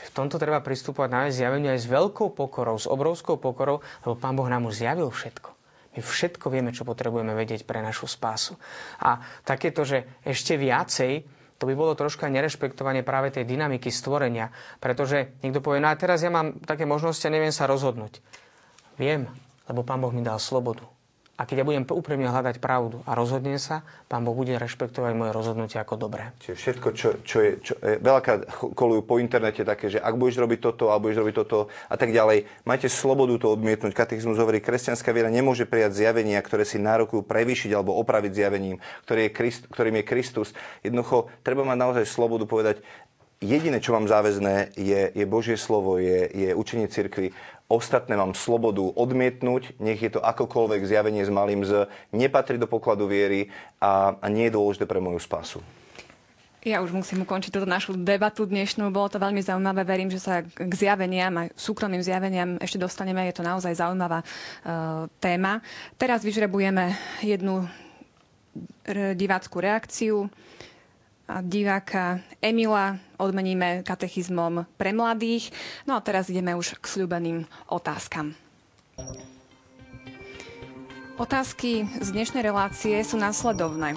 V tomto treba pristupovať na zjaveniu aj s veľkou pokorou, s obrovskou pokorou, lebo Pán Boh nám už zjavil všetko. My všetko vieme, čo potrebujeme vedieť pre našu spásu. A takéto, že ešte viacej to by bolo troška nerešpektovanie práve tej dynamiky stvorenia. Pretože niekto povie, no a teraz ja mám také možnosti a neviem sa rozhodnúť. Viem, lebo Pán Boh mi dal slobodu. A keď ja budem úprimne hľadať pravdu a rozhodnem sa, Pán Boh bude rešpektovať moje rozhodnutie ako dobré. Čiže všetko, čo, čo je... Čo, je veľakrát kolujú po internete také, že ak budeš robiť toto, a budeš robiť toto a tak ďalej, majte slobodu to odmietnúť. Katechizmus hovorí, kresťanská viera nemôže prijať zjavenia, ktoré si nárokujú prevýšiť alebo opraviť zjavením, ktorý je Christ, ktorým je Kristus. Jednoducho, treba mať naozaj slobodu povedať, jediné, čo mám záväzné, je, je Božie slovo, je, je učenie cirkvi ostatné mám slobodu odmietnúť, nech je to akokoľvek zjavenie s malým z, nepatrí do pokladu viery a, a nie je dôležité pre moju spásu. Ja už musím ukončiť túto našu debatu dnešnú. Bolo to veľmi zaujímavé. Verím, že sa k zjaveniam a súkromným zjaveniam ešte dostaneme. Je to naozaj zaujímavá uh, téma. Teraz vyžrebujeme jednu divácku reakciu diváka Emila odmeníme katechizmom pre mladých. No a teraz ideme už k sľubeným otázkam. Otázky z dnešnej relácie sú následovné.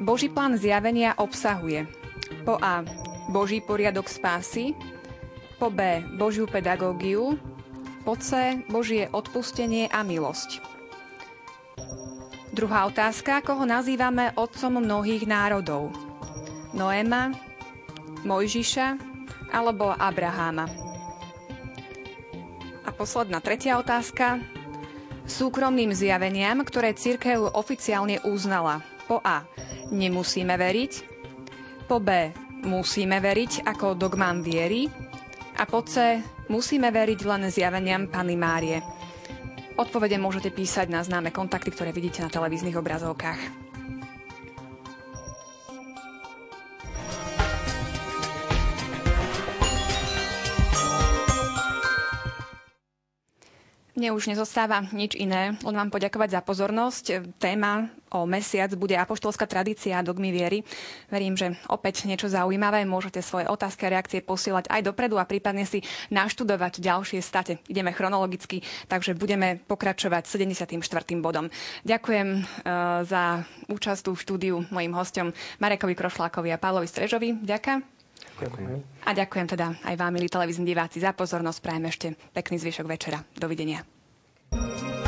Boží plán zjavenia obsahuje po A. Boží poriadok spásy, po B. Božiu pedagógiu, po C. Božie odpustenie a milosť. Druhá otázka. Koho nazývame otcom mnohých národov? Noéma, Mojžiša alebo Abraháma? A posledná tretia otázka. Súkromným zjaveniam, ktoré církev oficiálne uznala. Po A. Nemusíme veriť. Po B. Musíme veriť ako dogmám viery. A po C. Musíme veriť len zjaveniam Pany Márie. Odpovede môžete písať na známe kontakty, ktoré vidíte na televíznych obrazovkách. Mne už nezostáva nič iné, len vám poďakovať za pozornosť. Téma o mesiac bude apoštolská tradícia a dogmy viery. Verím, že opäť niečo zaujímavé. Môžete svoje otázky a reakcie posielať aj dopredu a prípadne si naštudovať ďalšie state. Ideme chronologicky, takže budeme pokračovať 74. bodom. Ďakujem uh, za účasť v štúdiu mojim hostom Marekovi Krošlákovi a Pálovi Strežovi. Ďakujem. Ďakujem. A ďakujem teda aj vám, milí televízni diváci, za pozornosť. Prajem ešte pekný zvyšok večera. Dovidenia. thank you